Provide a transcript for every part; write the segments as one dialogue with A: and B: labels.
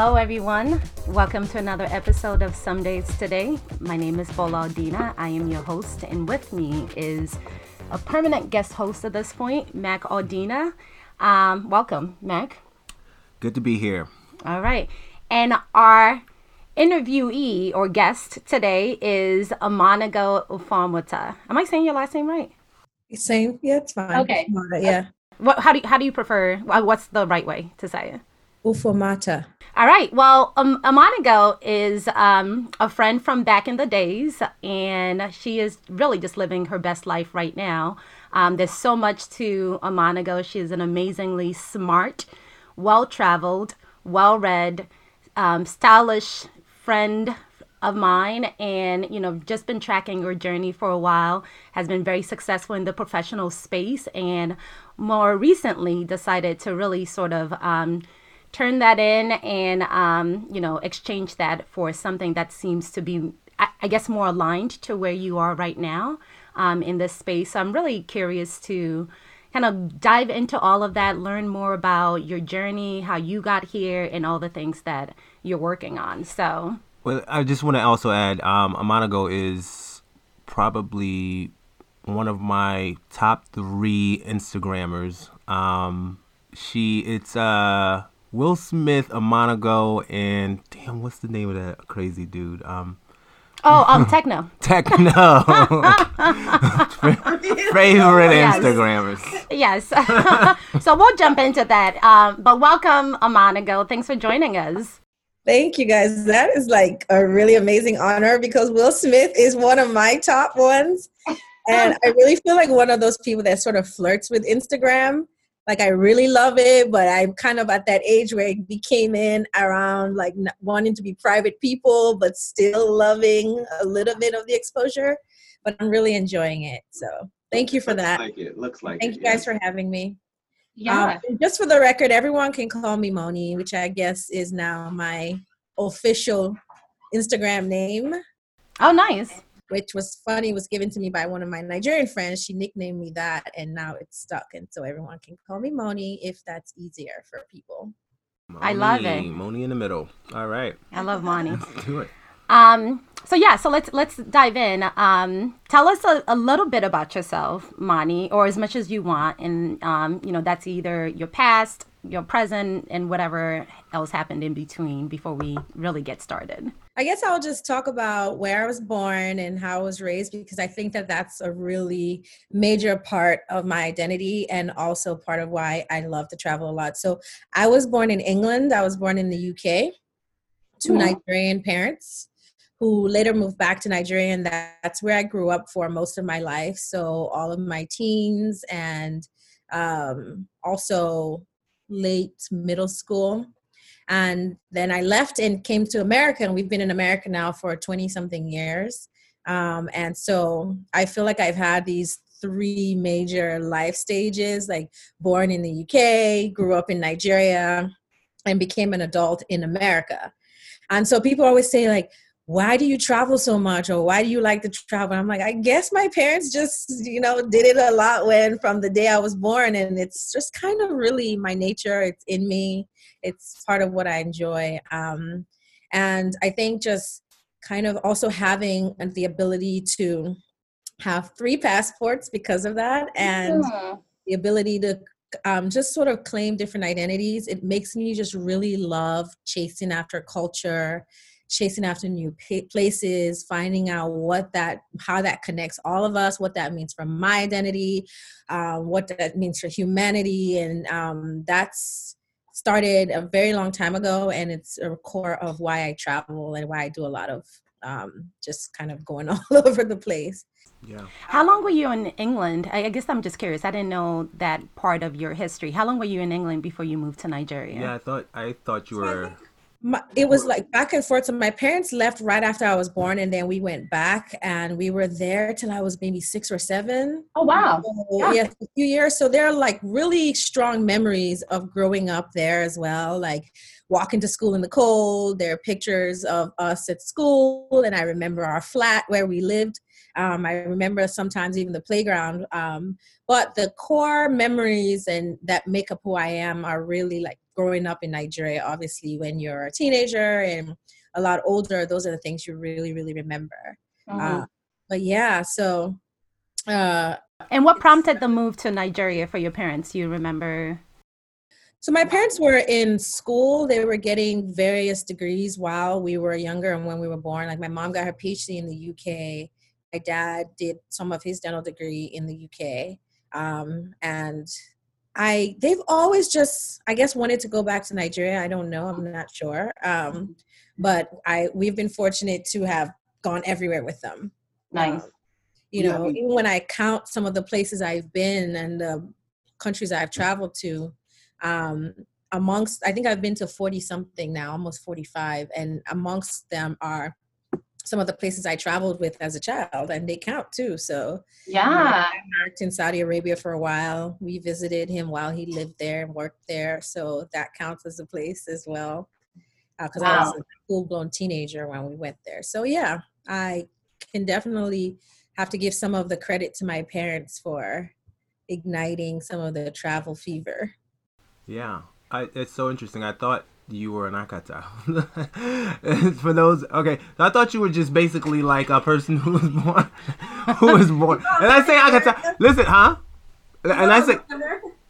A: Hello, everyone. Welcome to another episode of Some Days Today. My name is Bola Odina. I am your host, and with me is a permanent guest host at this point, Mac Odina. Um, welcome, Mac.
B: Good to be here.
A: All right. And our interviewee or guest today is Amanago Ufomata. Am I saying your last name right?
C: Same. Yeah, it's fine.
A: Okay.
C: Yeah.
A: What, how do you, how do you prefer? What's the right way to say it? All right. Well, um, Amanago is um, a friend from back in the days, and she is really just living her best life right now. Um, there's so much to Amanago. She is an amazingly smart, well traveled, well read, um, stylish friend of mine and you know just been tracking her journey for a while has been very successful in the professional space and more recently decided to really sort of um, turn that in and um, you know exchange that for something that seems to be I, I guess more aligned to where you are right now um, in this space. So i'm really curious to kind of dive into all of that learn more about your journey how you got here and all the things that you're working on. So
B: well i just want to also add um, is probably one of my top three instagrammers. Um, she it's uh Will Smith, Amanago, and damn, what's the name of that crazy dude? Um,
A: oh, um, Techno.
B: Techno. Favorite yes. Instagrammers.
A: Yes. so we'll jump into that. Um, but welcome, Amanago. Thanks for joining us.
C: Thank you guys. That is like a really amazing honor because Will Smith is one of my top ones. And I really feel like one of those people that sort of flirts with Instagram like I really love it, but I'm kind of at that age where it became in around like wanting to be private people, but still loving a little bit of the exposure. But I'm really enjoying it. So thank you for
B: looks
C: that.
B: Like it looks like.
C: Thank
B: it,
C: you guys yeah. for having me.
A: Yeah.
C: Um, just for the record, everyone can call me Moni, which I guess is now my official Instagram name.
A: Oh, nice
C: which was funny, was given to me by one of my Nigerian friends. She nicknamed me that, and now it's stuck. And so everyone can call me Moni if that's easier for people.
B: Moni,
A: I love it.
B: Moni in the middle. All right.
A: I love Moni.
B: Let's do it.
A: Um, so yeah, so let's let's dive in. Um, tell us a, a little bit about yourself, Moni, or as much as you want, and um, you know that's either your past, your present, and whatever else happened in between before we really get started.
C: I guess I'll just talk about where I was born and how I was raised because I think that that's a really major part of my identity and also part of why I love to travel a lot. So I was born in England. I was born in the UK to yeah. Nigerian parents who later moved back to Nigeria, and that's where I grew up for most of my life. So all of my teens and um, also late middle school. And then I left and came to America, and we've been in America now for 20 something years. Um, and so I feel like I've had these three major life stages like born in the UK, grew up in Nigeria, and became an adult in America. And so people always say, like, why do you travel so much or why do you like to travel i'm like i guess my parents just you know did it a lot when from the day i was born and it's just kind of really my nature it's in me it's part of what i enjoy um, and i think just kind of also having the ability to have three passports because of that and yeah. the ability to um, just sort of claim different identities it makes me just really love chasing after culture chasing after new places finding out what that how that connects all of us what that means for my identity um, what that means for humanity and um, that's started a very long time ago and it's a core of why i travel and why i do a lot of um, just kind of going all over the place
B: yeah.
A: How long were you in England? I guess I'm just curious. I didn't know that part of your history. How long were you in England before you moved to Nigeria?
B: Yeah, I thought I thought you were
C: my, it was like back and forth. So my parents left right after I was born, and then we went back, and we were there till I was maybe six or seven.
A: Oh wow!
C: So, yeah. yeah, a few years. So there are like really strong memories of growing up there as well. Like walking to school in the cold. There are pictures of us at school, and I remember our flat where we lived. Um, I remember sometimes even the playground. Um, but the core memories and that make up who I am are really like growing up in Nigeria. Obviously, when you're a teenager and a lot older, those are the things you really, really remember. Mm-hmm. Uh, but yeah, so.
A: Uh, and what prompted the move to Nigeria for your parents? You remember?
C: So my parents were in school. They were getting various degrees while we were younger and when we were born. Like my mom got her PhD in the UK. My dad did some of his dental degree in the UK. Um, and I they've always just I guess wanted to go back to Nigeria. I don't know. I'm not sure. Um, but I we've been fortunate to have gone everywhere with them.
D: Nice. Um,
C: you know, yeah. even when I count some of the places I've been and the countries I've traveled to, um, amongst I think I've been to 40 something now, almost 45, and amongst them are some of the places I traveled with as a child, and they count too. So
D: yeah, you know,
C: I worked in Saudi Arabia for a while. We visited him while he lived there and worked there, so that counts as a place as well. Because uh, wow. I was a full blown teenager when we went there. So yeah, I can definitely have to give some of the credit to my parents for igniting some of the travel fever.
B: Yeah, I, it's so interesting. I thought you were an akata. For those, okay, I thought you were just basically like a person who was born, who was born. And I say akata. Listen, huh? And I say,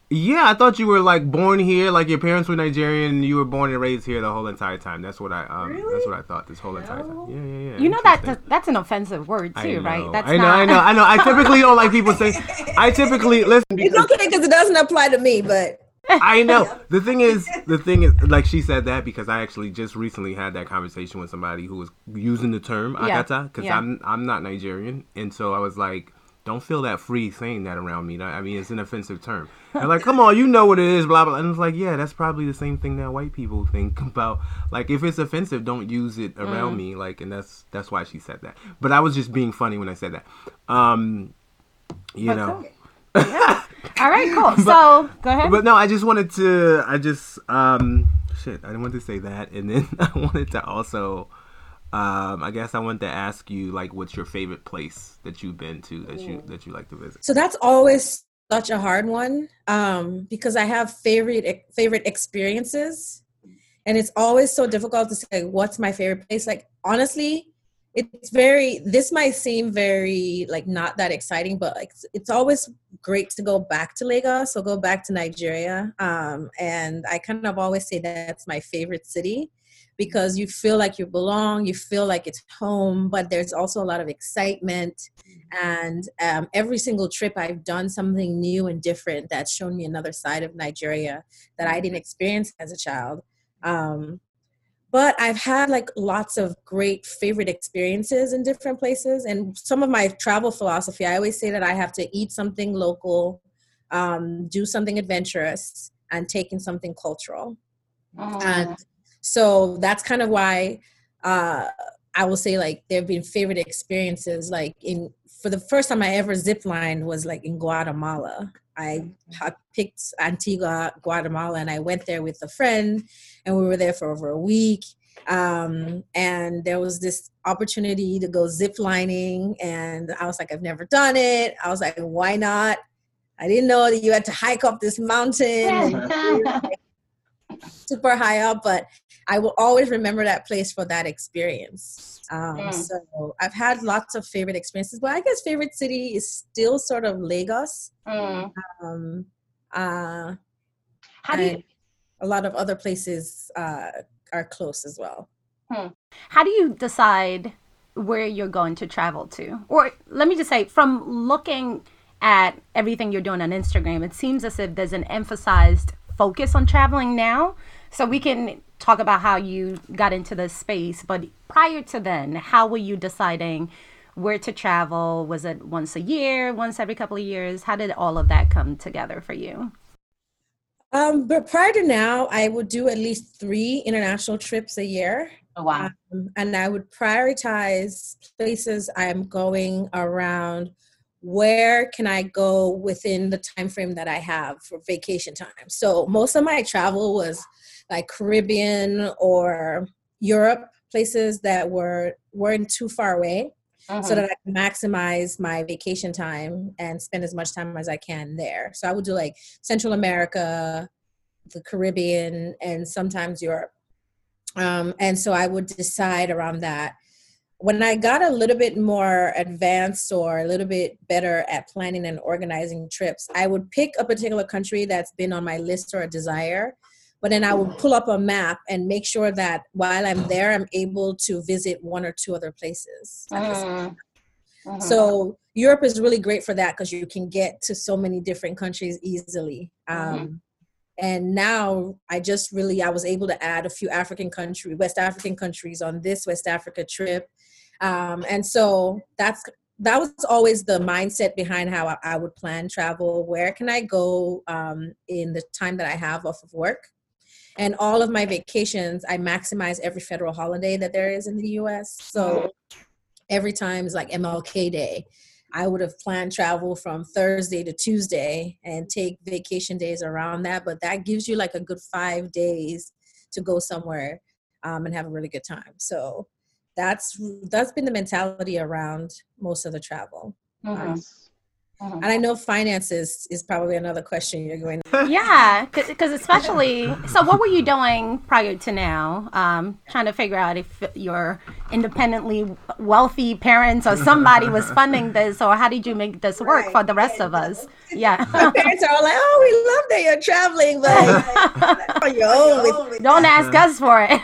B: yeah, I thought you were like born here, like your parents were Nigerian, and you were born and raised here the whole entire time. That's what I, um, really? that's what I thought this whole entire time. Yeah, yeah, yeah.
A: You know that that's an offensive word too, right?
B: That's I know, not... I know, I know. I typically don't like people saying. I typically listen.
C: Because, it's okay because it doesn't apply to me, but
B: I know. The thing is, the thing is, like she said that because I actually just recently had that conversation with somebody who was using the term yeah. akata because yeah. I'm I'm not Nigerian, and so I was like, don't feel that free saying that around me. I mean, it's an offensive term. And like, come on, you know what it is, blah blah. And it's like, yeah, that's probably the same thing that white people think about. Like, if it's offensive, don't use it around mm. me. Like, and that's that's why she said that. But I was just being funny when I said that. Um, you know.
A: Yeah. All right, cool. but, so go ahead.
B: But no, I just wanted to. I just um shit. I didn't want to say that, and then I wanted to also. Um, I guess I wanted to ask you like, what's your favorite place that you've been to that you that you like to visit?
C: So that's always such a hard one um, because I have favorite favorite experiences, and it's always so difficult to say what's my favorite place. Like honestly, it's very this might seem very like not that exciting but like it's always great to go back to lagos so go back to nigeria um, and i kind of always say that's my favorite city because you feel like you belong you feel like it's home but there's also a lot of excitement. And um, every single trip i've done something new and different that's shown me another side of nigeria that i didn't experience as a child um, but I've had like lots of great favorite experiences in different places. And some of my travel philosophy, I always say that I have to eat something local, um, do something adventurous, and take in something cultural. Oh. And so that's kind of why uh, I will say like there have been favorite experiences. Like in for the first time I ever ziplined was like in Guatemala. I picked Antigua, Guatemala, and I went there with a friend, and we were there for over a week. Um, and there was this opportunity to go zip lining, and I was like, I've never done it. I was like, why not? I didn't know that you had to hike up this mountain. super high up, but I will always remember that place for that experience. Um, mm. So I've had lots of favorite experiences, but I guess favorite city is still sort of Lagos. Mm. Um, uh, How do you? A lot of other places uh, are close as well.
A: Hmm. How do you decide where you're going to travel to? Or let me just say, from looking at everything you're doing on Instagram, it seems as if there's an emphasized focus on traveling now. So we can talk about how you got into this space. But prior to then, how were you deciding where to travel? Was it once a year, once every couple of years? How did all of that come together for you?
C: Um, but prior to now, I would do at least three international trips a year.
D: Oh, wow.
C: Um, and I would prioritize places I'm going around where can I go within the time frame that I have for vacation time. So most of my travel was like Caribbean or Europe places that were weren't too far away. Uh-huh. So that I can maximize my vacation time and spend as much time as I can there. So I would do like Central America, the Caribbean, and sometimes Europe. Um, and so I would decide around that when I got a little bit more advanced or a little bit better at planning and organizing trips, I would pick a particular country that's been on my list or a desire. But then I would pull up a map and make sure that while I'm there, I'm able to visit one or two other places. Uh-huh. Uh-huh. So Europe is really great for that because you can get to so many different countries easily. Um, uh-huh. And now I just really I was able to add a few African country, West African countries on this West Africa trip um, and so that's that was always the mindset behind how I, would plan travel. Where can I go um, in the time that I have off of work? And all of my vacations, I maximize every federal holiday that there is in the US. So every time is like MLK Day. I would have planned travel from Thursday to Tuesday and take vacation days around that. But that gives you like a good five days to go somewhere um, and have a really good time. So that's that's been the mentality around most of the travel. Mm-hmm. Um, uh-huh. And I know finances is probably another question you're going.
A: To- yeah, because especially. So, what were you doing prior to now? Um, trying to figure out if your independently wealthy parents or somebody was funding this, or how did you make this work right. for the rest of us? Yeah,
C: my parents are all like, "Oh, we love that you're traveling, but on your own.
A: With- Don't ask us for it."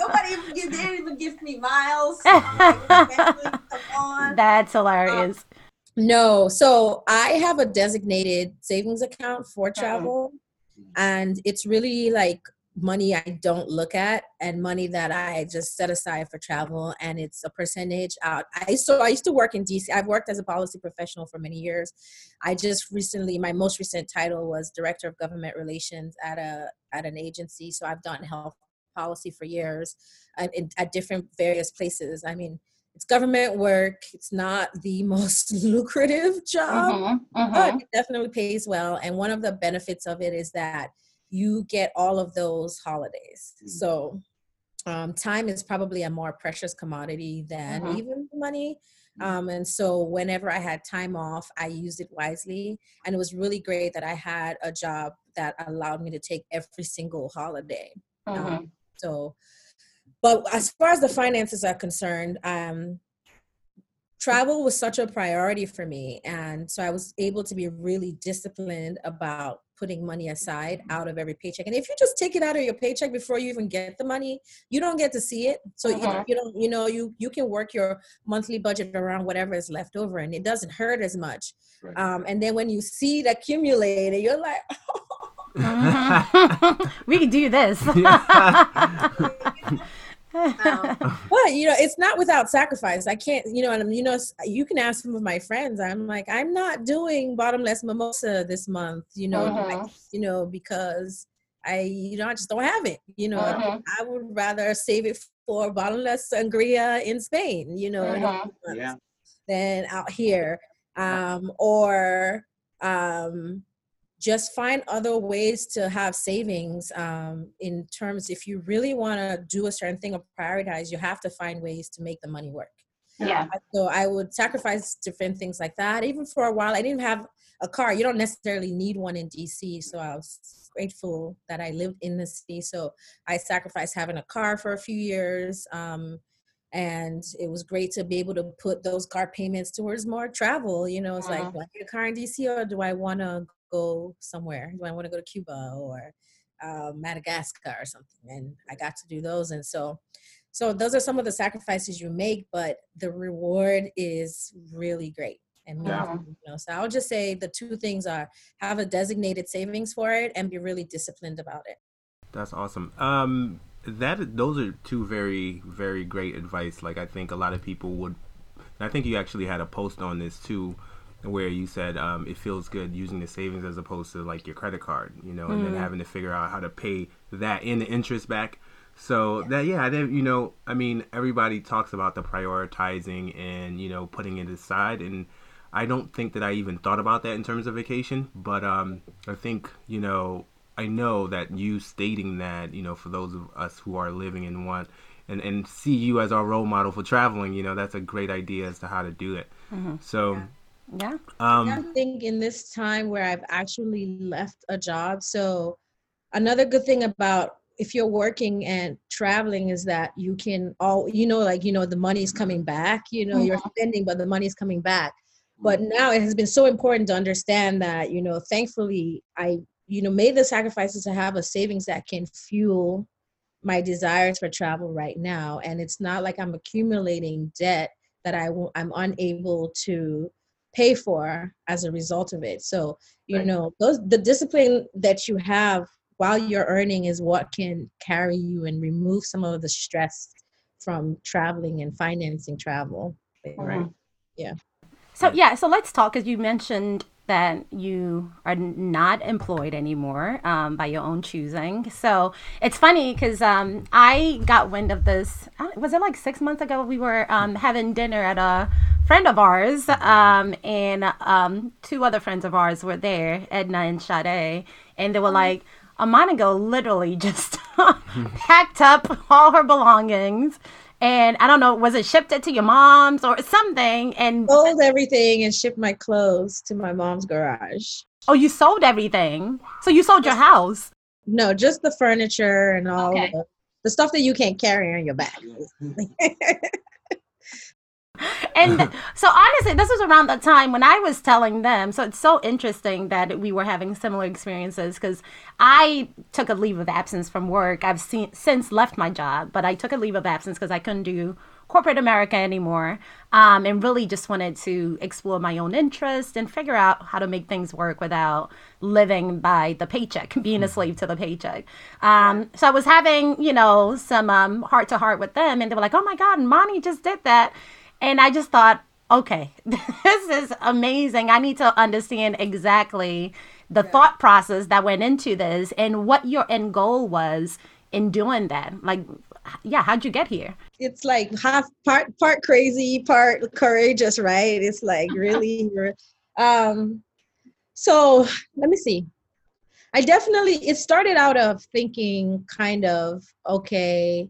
D: Nobody even give, they even give me miles.
A: That's hilarious.
C: No. So I have a designated savings account for uh-huh. travel. And it's really like money I don't look at and money that I just set aside for travel and it's a percentage out. I so I used to work in DC. I've worked as a policy professional for many years. I just recently my most recent title was director of government relations at a at an agency. So I've done health policy for years in, at different various places. I mean, it's government work. It's not the most lucrative job, mm-hmm, mm-hmm. but it definitely pays well. And one of the benefits of it is that you get all of those holidays. Mm-hmm. So um, time is probably a more precious commodity than mm-hmm. even money. Mm-hmm. Um, and so whenever I had time off, I used it wisely. And it was really great that I had a job that allowed me to take every single holiday. Um, so but as far as the finances are concerned, um, travel was such a priority for me. And so I was able to be really disciplined about putting money aside out of every paycheck. And if you just take it out of your paycheck before you even get the money, you don't get to see it. So uh-huh. you, you don't, you know, you you can work your monthly budget around whatever is left over, and it doesn't hurt as much. Right. Um, and then when you see it accumulated, you're like.
A: mm-hmm. we can do this
C: um, but you know, it's not without sacrifice. I can't, you know, and you know, you can ask some of my friends. I'm like, I'm not doing bottomless mimosa this month, you know, uh-huh. like, you know, because I, you know, I just don't have it. You know, uh-huh. I would rather save it for bottomless sangria in Spain, you know, uh-huh. yeah. than out here, um, or um just find other ways to have savings um, in terms if you really want to do a certain thing or prioritize you have to find ways to make the money work.
A: Yeah.
C: So i would sacrifice different things like that. Even for a while i didn't have a car. You don't necessarily need one in dc so i was grateful that i lived in the city. So i sacrificed having a car for a few years um, and it was great to be able to put those car payments towards more travel. You know it's uh-huh. like do i get a car in dc or do i want to go somewhere? Do I want to go to Cuba or uh, Madagascar or something? And I got to do those. And so, so those are some of the sacrifices you make, but the reward is really great. And yeah. you know, so I'll just say the two things are have a designated savings for it and be really disciplined about it.
B: That's awesome. Um, that those are two very very great advice. Like I think a lot of people would. I think you actually had a post on this too where you said um, it feels good using the savings as opposed to like your credit card, you know, and mm. then having to figure out how to pay that in the interest back. So yeah. that yeah, then you know, I mean, everybody talks about the prioritizing and you know putting it aside, and I don't think that I even thought about that in terms of vacation, but um, I think you know I know that you stating that you know for those of us who are living and want and and see you as our role model for traveling, you know that's a great idea as to how to do it. Mm-hmm. So.
A: Yeah.
C: Um, I think in this time where I've actually left a job, so another good thing about if you're working and traveling is that you can all you know like you know the money's coming back you know mm-hmm. you're spending but the money's coming back. But now it has been so important to understand that you know thankfully i you know made the sacrifices to have a savings that can fuel my desires for travel right now. And it's not like i'm accumulating debt that I w- i'm unable to pay for as a result of it so you right. know those the discipline that you have while you're earning is what can carry you and remove some of the stress from traveling and financing travel. Right. Mm-hmm. Yeah.
A: So yeah, so let's talk because you mentioned that you are not employed anymore um, by your own choosing. So it's funny because um, I got wind of this. Uh, was it like six months ago? We were um, having dinner at a friend of ours, um, and um, two other friends of ours were there, Edna and Sade, and they were like Monaco literally just packed up all her belongings and I don't know, was it shipped it to your mom's or something? And
C: sold everything and shipped my clothes to my mom's garage.
A: Oh, you sold everything. So you sold your house.
C: No, just the furniture and all okay. the, the stuff that you can't carry on your back.
A: and so honestly this was around the time when i was telling them. So it's so interesting that we were having similar experiences because i took a leave of absence from work. I've seen, since left my job but i took a leave of absence because i couldn't do corporate america anymore um, and really just wanted to explore my own interest and figure out how to make things work without living by the paycheck being a slave to the paycheck. Um, so i was having you know some heart to heart with them and they were like oh my god Imani just did that and I just thought, okay, this is amazing. I need to understand exactly the yeah. thought process that went into this and what your end goal was in doing that. Like, yeah, how'd you get here?
C: It's like half part part crazy, part courageous, right? It's like really um so let me see. I definitely it started out of thinking kind of okay,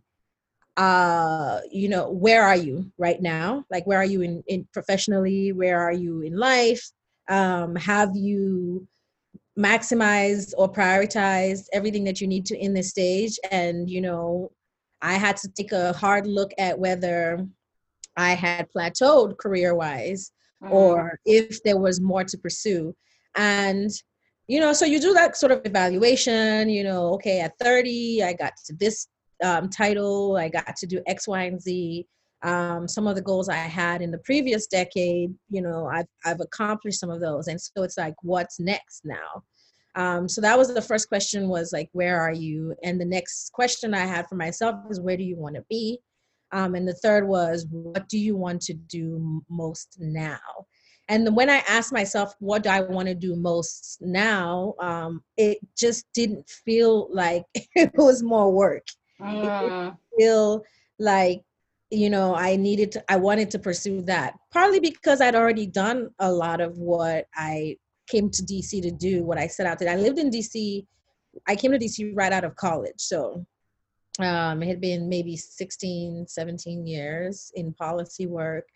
C: uh you know where are you right now? Like where are you in, in professionally? Where are you in life? Um have you maximized or prioritized everything that you need to in this stage? And you know i had to take a hard look at whether i had plateaued career wise mm. or if there was more to pursue. And you know so you do that sort of evaluation you know okay at 30 i got to this um, title. I got to do X, Y, and Z. Um, some of the goals I had in the previous decade, you know, I've, I've accomplished some of those. And so it's like, what's next now? Um, so that was the first question was like, where are you? And the next question I had for myself is, where do you want to be? Um, and the third was, what do you want to do most now? And when I asked myself, what do I want to do most now? Um, it just didn't feel like it was more work. Mm. feel like you know i needed to i wanted to pursue that partly because i'd already done a lot of what i came to dc to do what i set out to i lived in dc i came to dc right out of college so um, it had been maybe 16 17 years in policy work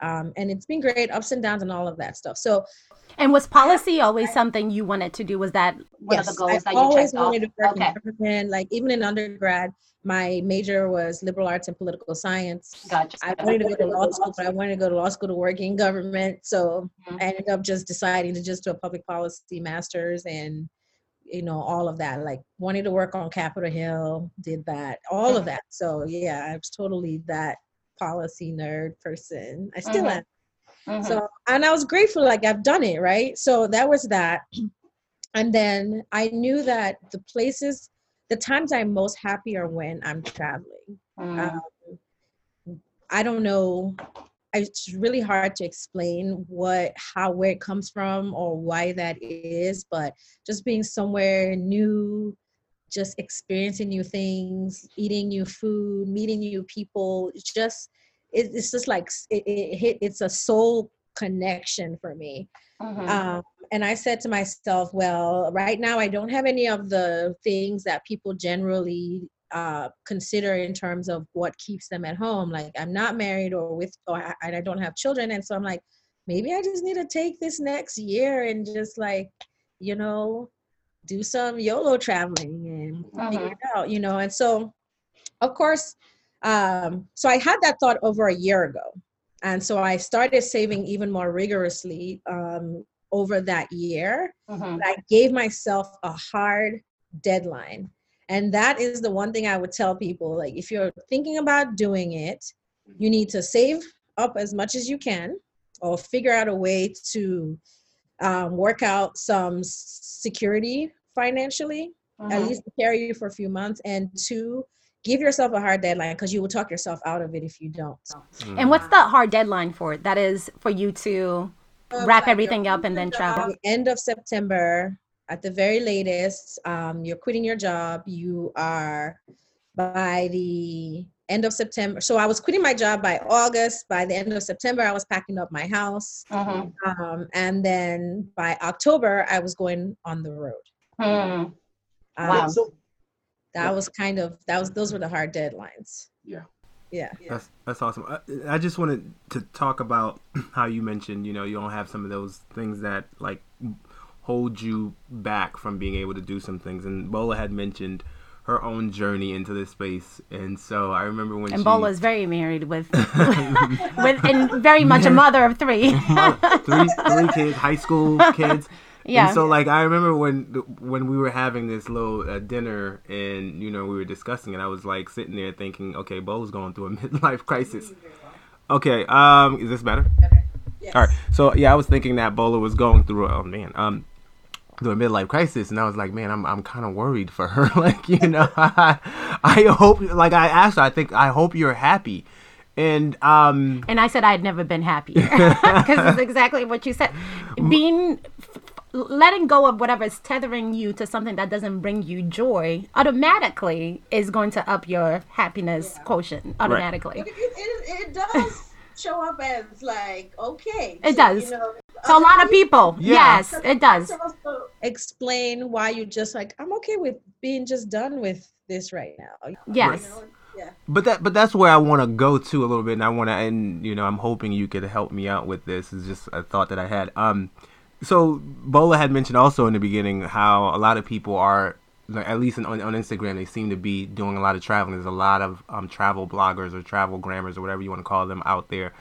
C: um, and it's been great ups and downs and all of that stuff so
A: and was policy always something you wanted to do was that one yes, of the goals I that you checked off
C: okay. government like even in undergrad my major was liberal arts and political science.
A: Gotcha.
C: I wanted to go to law school, but I wanted to go to law school to work in government. So mm-hmm. I ended up just deciding to just do a public policy master's and you know all of that like wanting to work on capitol hill did that all mm-hmm. of that so yeah i was totally that policy nerd person i still mm-hmm. am mm-hmm. so and i was grateful like i've done it right so that was that and then i knew that the places the times I'm most happy are when I'm traveling. Mm. Um, I don't know. It's really hard to explain what, how, where it comes from or why that is, but just being somewhere new, just experiencing new things, eating new food, meeting new people. It's just it, it's just like it, it, it's a soul connection for me.
A: Mhm.
C: Um, and I said to myself, well, right now I don't have any of the things that people generally uh, consider in terms of what keeps them at home. Like I'm not married or with, or I, and I don't have children. And so I'm like, maybe I just need to take this next year and just like, you know, do some YOLO traveling and figure
A: Mhm.
C: it out, you know. And so, of course, um, so I had that thought over a year ago. And so I started saving even more rigorously um, over that year. But I gave myself a hard deadline. And that is the one thing I would tell people like, if you're thinking about doing it, you need to save up as much as you can or figure out a way to um, work out some security financially at
A: Mhm.
C: least to carry you for a few months and two give yourself a hard deadline because you will talk yourself out of it if you don't
A: And what's the hard deadline for it? That is for you to wrap
C: like
A: everything up and then travel.
C: the end of september at the very latest um, you're quitting your job you are by the end of september so i was quitting my job by august by the end of september i was packing up my house
A: Mhm.
C: um, and then by october i was going on the road
A: Mhm.
C: um,
A: Wow.
E: So
C: that was kind of that was those were the hard deadlines
E: yeah.
C: yeah
B: That's that's awesome. I, I just wanted to talk about how you mentioned, you know, you don't have some of those things that like hold you back from being able to do some things. And Bola had mentioned her own journey into this space, and so I remember when
A: And
B: she
A: Bola is very married with, with and very much a mother of three.
B: three three kids, high school kids.
A: Yeah.
B: And so like I remember when when we were having this little uh, dinner and you know we were discussing it, I was like sitting there thinking, okay, Bola's going through a midlife crisis. Okay, um, is this better? All right. So yeah, I was thinking that Bola was going through. Oh man, um, through a midlife crisis, and I was like, man, I'm I'm kind of worried for her. like you know, I, I hope like I asked her, I think I hope you're happy, and um,
A: And I said I'd never been happier because it's exactly what you said. Being letting go of whatever is tethering you to something that doesn't bring you joy automatically is going to up your happiness quotient automatically.
D: But it, it, it does show up as like okay.
A: It
D: so,
A: does.
D: You know,
A: So a lot of people,
B: Yeah.
A: yes, it does.
D: So- so-
C: explain why you just like i'm okay with being just done with this right now
A: Yes.
D: yeah.
B: But that but that's where I want to go to a little bit, and I want to, and you know, I'm hoping you could help me out with this. Is just a thought that I had. Um, so Bola had mentioned also in the beginning how a lot of people are, at least on, on Instagram, they seem to be doing a lot of traveling. There's a lot of um, travel bloggers or travel grammars or whatever you want to call them out there,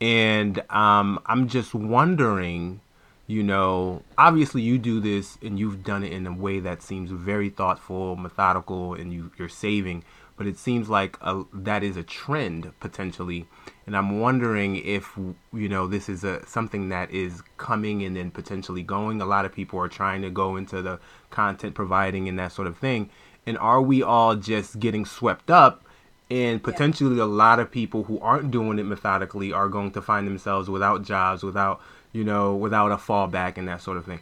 B: and um, I'm just wondering you know, obviously you do this and you've done it in a way that seems very thoughtful, methodical, and you, you're saving. But it seems like a, that is a trend potentially, and I'm wondering if you know this is a something that is coming and then potentially going. A lot of people are trying to go into the content providing and that sort of thing, and are we all just getting swept up? And potentially a lot of people who aren't doing it methodically are going to find themselves without jobs, without you know, without a fallback and that sort of thing.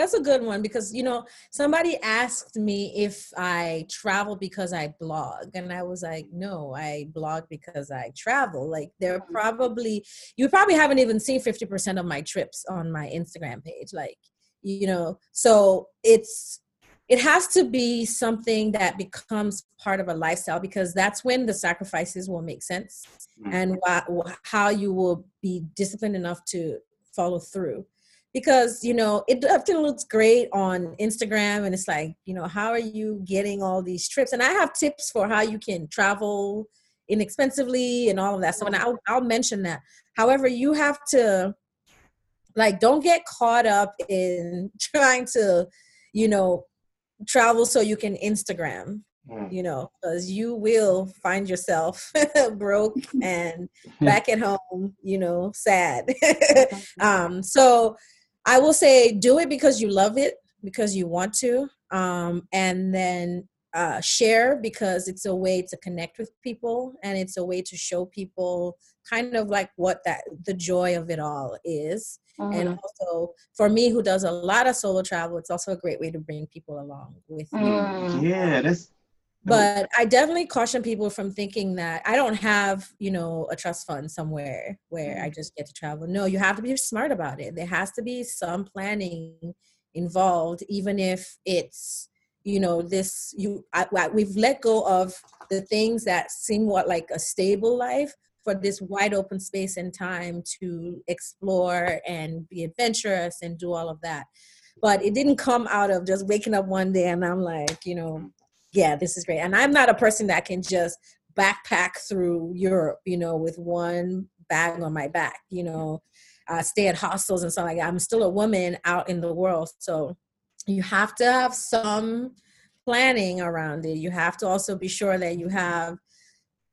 C: That's a good one because you know somebody asked me if i travel because i blog and i was like no i blog because i travel. Like they're mm-hmm. probably you probably haven't even seen 50% of my trips on my instagram page like you know? So it's it has to be something that becomes part of a lifestyle because that's when the sacrifices will make sense mm-hmm. and wh- how you will be disciplined enough to follow through because you know it often looks great on instagram and it's like you know how are you getting all these trips? And i have tips for how you can travel inexpensively and all of that so and I'll, I'll mention that. However you have to like don't get caught up in trying to you know travel so you can instagram
E: Mm.
C: you know because you will find yourself broke and back at home you know sad. Um so i will say do it because you love it because you want to um and then uh share because it's a way to connect with people and it's a way to show people kind of like what that the joy of it all is. And also for me who does a lot of solo travel it's also a great way to bring people along with you.
A: Mm.
E: Yeah, that's
C: but i definitely caution people from thinking that i don't have you know a trust fund somewhere where i mm-hmm. just get to travel. No you have to be smart about it. There has to be some planning involved even if it's you know this you I, I, we've let go of the things that seem what like a stable life for this wide open space and time to explore and be adventurous and do all of that. But it didn't come out of just waking up one day and i'm like you know yeah, this is great. And I'm not a person that can just backpack through Europe, you know, with one bag on my back, you know, uh, stay at hostels and stuff like that. I'm still a woman out in the world. So you have to have some planning around it. You have to also be sure that you have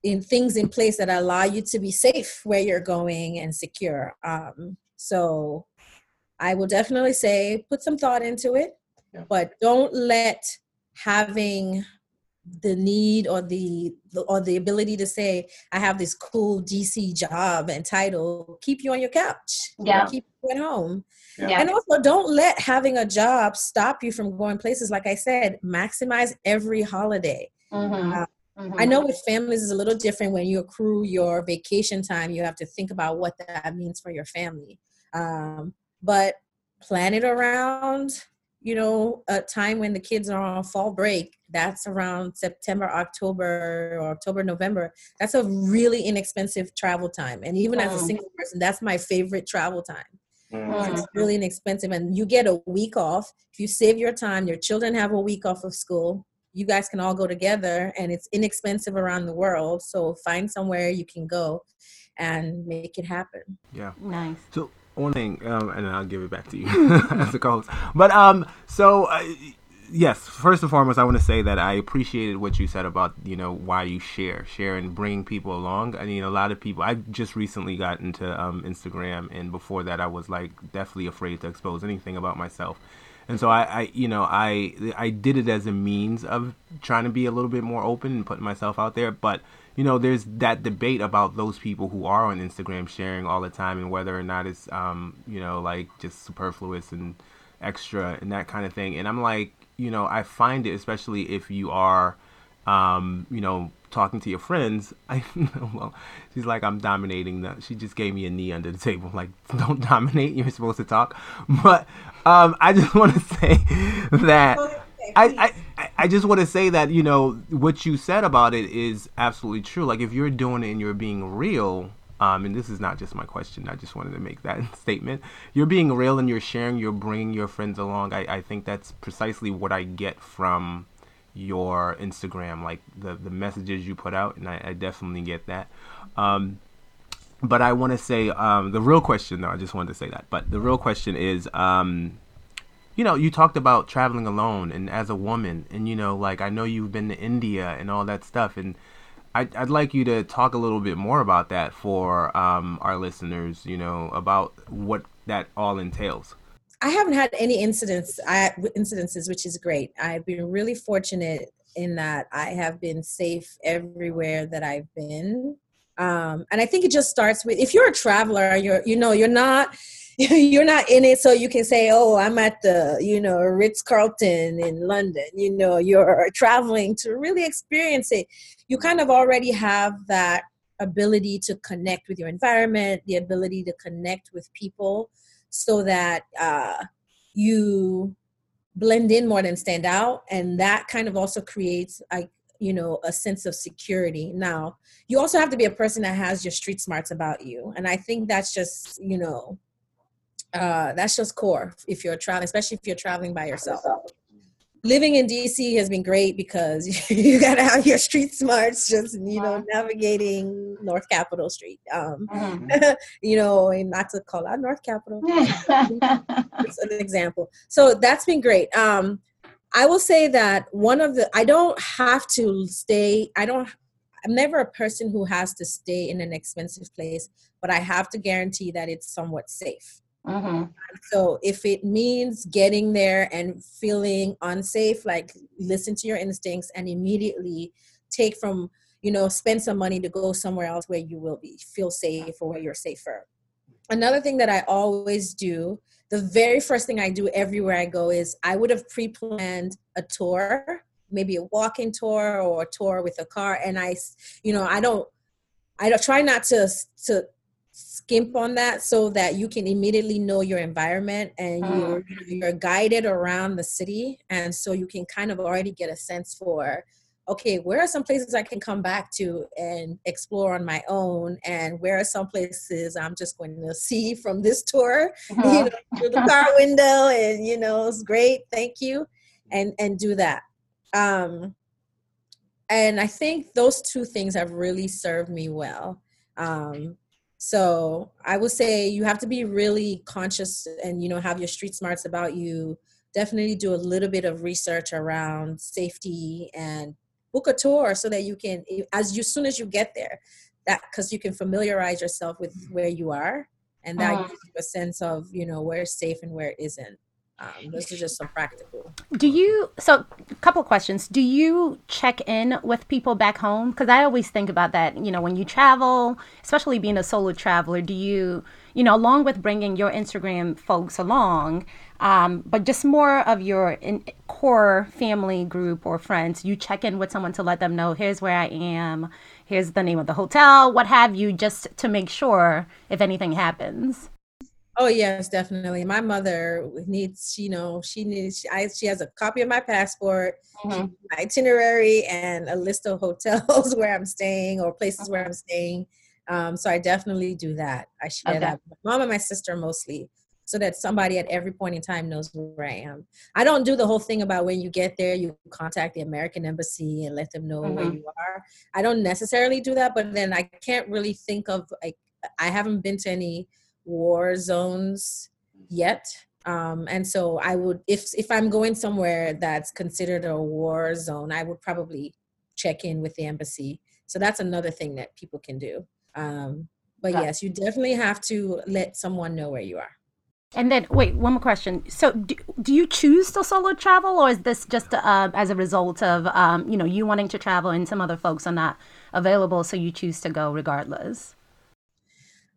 C: in things in place that allow you to be safe where you're going and secure. Um, so I will definitely say put some thought into it, yeah. but don't let having the need or the or the ability to say i have this cool dc job and title keep you on your couch.
A: Yeah.
C: keep you at home.
A: Yeah.
C: and also don't let having a job stop you from going places. Like i said maximize every holiday.
A: Mm-hmm. Uh,
C: mm-hmm. i know with families is a little different when you accrue your vacation time. You have to think about what that means for your family. Um, but plan it around you know, a time when the kids are on fall break, that's around September, October, or October, November. That's a really inexpensive travel time. And even as a single person, that's my favorite travel time. Mm. It's really inexpensive. And you get a week off. If you save your time, your children have a week off of school. You guys can all go together and it's inexpensive around the world. So find somewhere you can go and make it happen.
B: Yeah.
A: Nice.
B: So one thing, um, and I'll give it back to you as a co-host. But um, so uh, yes, first and foremost, I want to say that I appreciated what you said about you know why you share, share, and bring people along. I mean, a lot of people. I just recently got into um, Instagram, and before that, I was like definitely afraid to expose anything about myself. And so I, I, you know, I I did it as a means of trying to be a little bit more open and putting myself out there, but you know, there's that debate about those people who are on Instagram sharing all the time and whether or not it's, um, you know, like just superfluous and extra and that kind of thing. And I'm like, you know, I find it, especially if you are, um, you know, talking to your friends. I, well, she's like, I'm dominating. The, she just gave me a knee under the table. Like, don't dominate. You're supposed to talk. But um, I just want to say that I, I, I just want to say that you know what you said about it is absolutely true. Like if you're doing it and you're being real, um, and this is not just my question. I just wanted to make that statement. You're being real and you're sharing. You're bringing your friends along. I, I think that's precisely what I get from your Instagram, like the the messages you put out, and I, I definitely get that. Um, but I want to say um, the real question, though. I just wanted to say that. But the real question is, um, you know, you talked about traveling alone and as a woman, and you know, like I know you've been to India and all that stuff, and I'd, I'd like you to talk a little bit more about that for um, our listeners. You know, about what that all entails.
C: I haven't had any incidents, I, incidences, which is great. I've been really fortunate in that I have been safe everywhere that I've been. Um, and I think it just starts with if you're a traveler, you're you know you're not you're not in it so you can say oh i'm at the you know ritz carlton in london. You know you're traveling to really experience it. You kind of already have that ability to connect with your environment the ability to connect with people so that uh, you blend in more than stand out and that kind of also creates like you know a sense of security. Now you also have to be a person that has your street smarts about you and i think that's just you know uh, that's just core if you're traveling, especially if you're traveling by yourself. Living in DC has been great because you got to have your street smarts, just you know, navigating North Capitol Street. Um, mm-hmm. you know, and not to call out North Capitol, it's an example. So that's been great. Um, I will say that one of the I don't have to stay. I don't. I'm never a person who has to stay in an expensive place, but I have to guarantee that it's somewhat safe.
A: Mm-hmm.
C: So if it means getting there and feeling unsafe, like listen to your instincts and immediately take from, you know, spend some money to go somewhere else where you will be feel safe or where you're safer. Another thing that I always do, the very first thing I do everywhere I go is I would have pre-planned a tour maybe a walking tour or a tour with a car and i you know i don't i don't try not to to skimp on that so that you can immediately know your environment and mm. you're you're guided around the city. And so you can kind of already get a sense for okay where are some places i can come back to and explore on my own? And where are some places i'm just going to see from this tour? Uh-huh. you know through the car window and you know it's great thank you. And and do that. Um and i think those two things have really served me well. Um so i would say you have to be really conscious and you know have your street smarts about you definitely do a little bit of research around safety and book a tour so that you can as you soon as you get there that because you can familiarize yourself with where you are and that uh-huh. gives you a sense of you know where's safe and where isn't um, this is just some practical.
A: Do you? So, a couple questions. Do you check in with people back home? Because I always think about that. You know, when you travel, especially being a solo traveler, do you, you know, along with bringing your Instagram folks along, um, but just more of your in, core family group or friends, you check in with someone to let them know, here's where I am, here's the name of the hotel, what have you, just to make sure if anything happens.
C: Oh yes, definitely. My mother needs, you know, she needs. I, she has a copy of my passport, mm-hmm. my itinerary, and a list of hotels where I'm staying or places where I'm staying. Um, so I definitely do that. I share okay. that. My mom and my sister mostly, so that somebody at every point in time knows where I am. I don't do the whole thing about when you get there, you contact the American embassy and let them know mm-hmm. where you are. I don't necessarily do that, but then I can't really think of like I haven't been to any war zones yet. Um, and so I would, if if I'm going somewhere that's considered a war zone, I would probably check in with the embassy. So that's another thing that people can do. Um, but yes, you definitely have to let someone know where you are.
A: And then, wait, one more question. So, do, do you choose to solo travel, or is this just uh, as a result of um, you know you wanting to travel and some other folks are not available, so you choose to go regardless?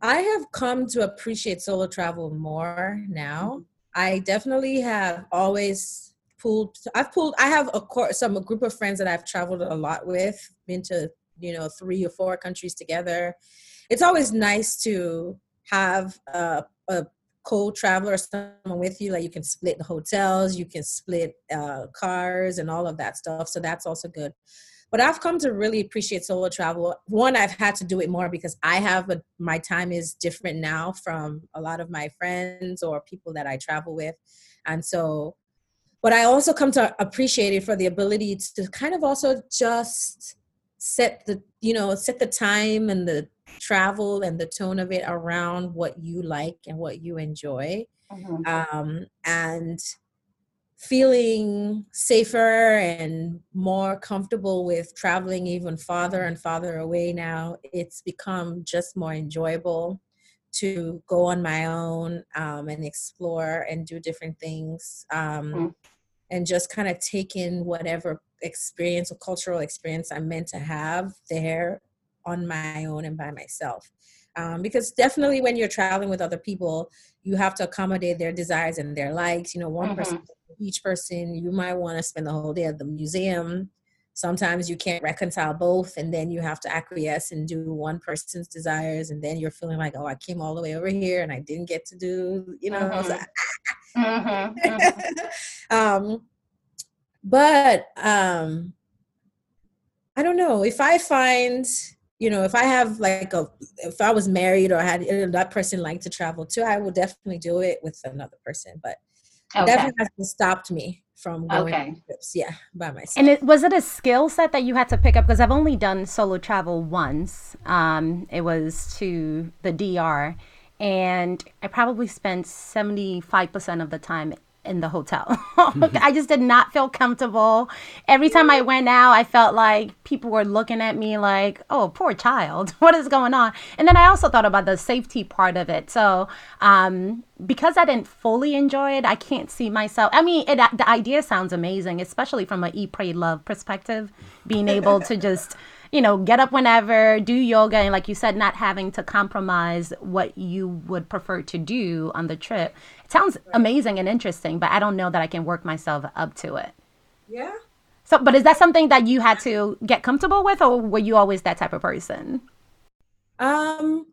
C: I have come to appreciate solo travel more now. Mm-hmm. I definitely have always pulled. I've pulled. I have a course, some a group of friends that I've traveled a lot with. Been to you know three or four countries together. It's always nice to have a, a co-traveler or someone with you like you can split the hotels you can split uh, cars and all of that stuff so that's also good but I've come to really appreciate solo travel. One, I've had to do it more because I have a, my time is different now from a lot of my friends or people that I travel with. And so, but I also come to appreciate it for the ability to kind of also just set the, you know, set the time and the travel and the tone of it around what you like and what you enjoy. Mm-hmm. Um, and feeling safer and more comfortable with traveling even farther and farther away now it's become just more enjoyable to go on my own um, and explore and do different things um, mm. and just kind of take in whatever experience or cultural experience i'm meant to have there on my own and by myself um, because definitely when you're traveling with other people you have to accommodate their desires and their likes you know one mm-hmm. person each person you might want to spend the whole day at the museum sometimes you can't reconcile both and then you have to acquiesce and do one person's desires and then you're feeling like oh i came all the way over here and i didn't get to do you know mm-hmm. mm-hmm. mm-hmm. um, but um i don't know if i find you know, if I have like a, if I was married or had that person like to travel too, I would definitely do it with another person. But okay. definitely hasn't stopped me from going okay. trips. Yeah, by myself.
A: And it, was it a skill set that you had to pick up? Because I've only done solo travel once. Um, it was to the DR, and I probably spent seventy five percent of the time in the hotel. I just did not feel comfortable. Every time I went out, I felt like people were looking at me like, oh, poor child, what is going on? And then I also thought about the safety part of it. So, um, because I didn't fully enjoy it, I can't see myself. I mean, it, the idea sounds amazing, especially from an eat, pray, love perspective, being able to just you know, get up whenever, do yoga, and like you said, not having to compromise what you would prefer to do on the trip. It sounds amazing and interesting, but I don't know that I can work myself up to it.
C: Yeah.
A: So, but is that something that you had to get comfortable with, or were you always that type of person?
C: Um,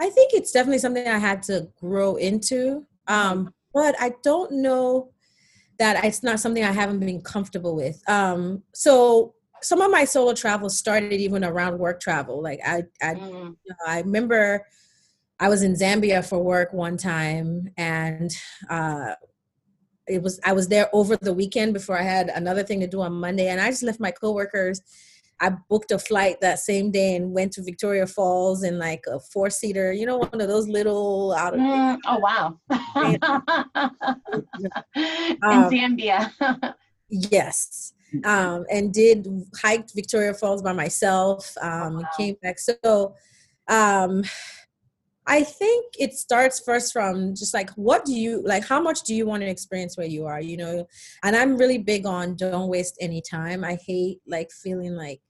C: I think it's definitely something I had to grow into. Um, but I don't know that it's not something I haven't been comfortable with. Um, so some of my solo travel started even around work travel. Like I, I,
A: Mm.
C: you know, I remember I was in Zambia for work one time, and uh, it was I was there over the weekend before I had another thing to do on Monday, and I just left my coworkers. I booked a flight that same day and went to Victoria Falls in like a four seater, you know, one of those little out of
A: Mm, oh wow! In
C: Um,
A: Zambia.
C: Yes. Um, and did hiked Victoria Falls by myself. Um,
A: wow.
C: Came back. So um, I think it starts first from just like, what do you like? How much do you want to experience where you are? You know, and I'm really big on don't waste any time. I hate like feeling like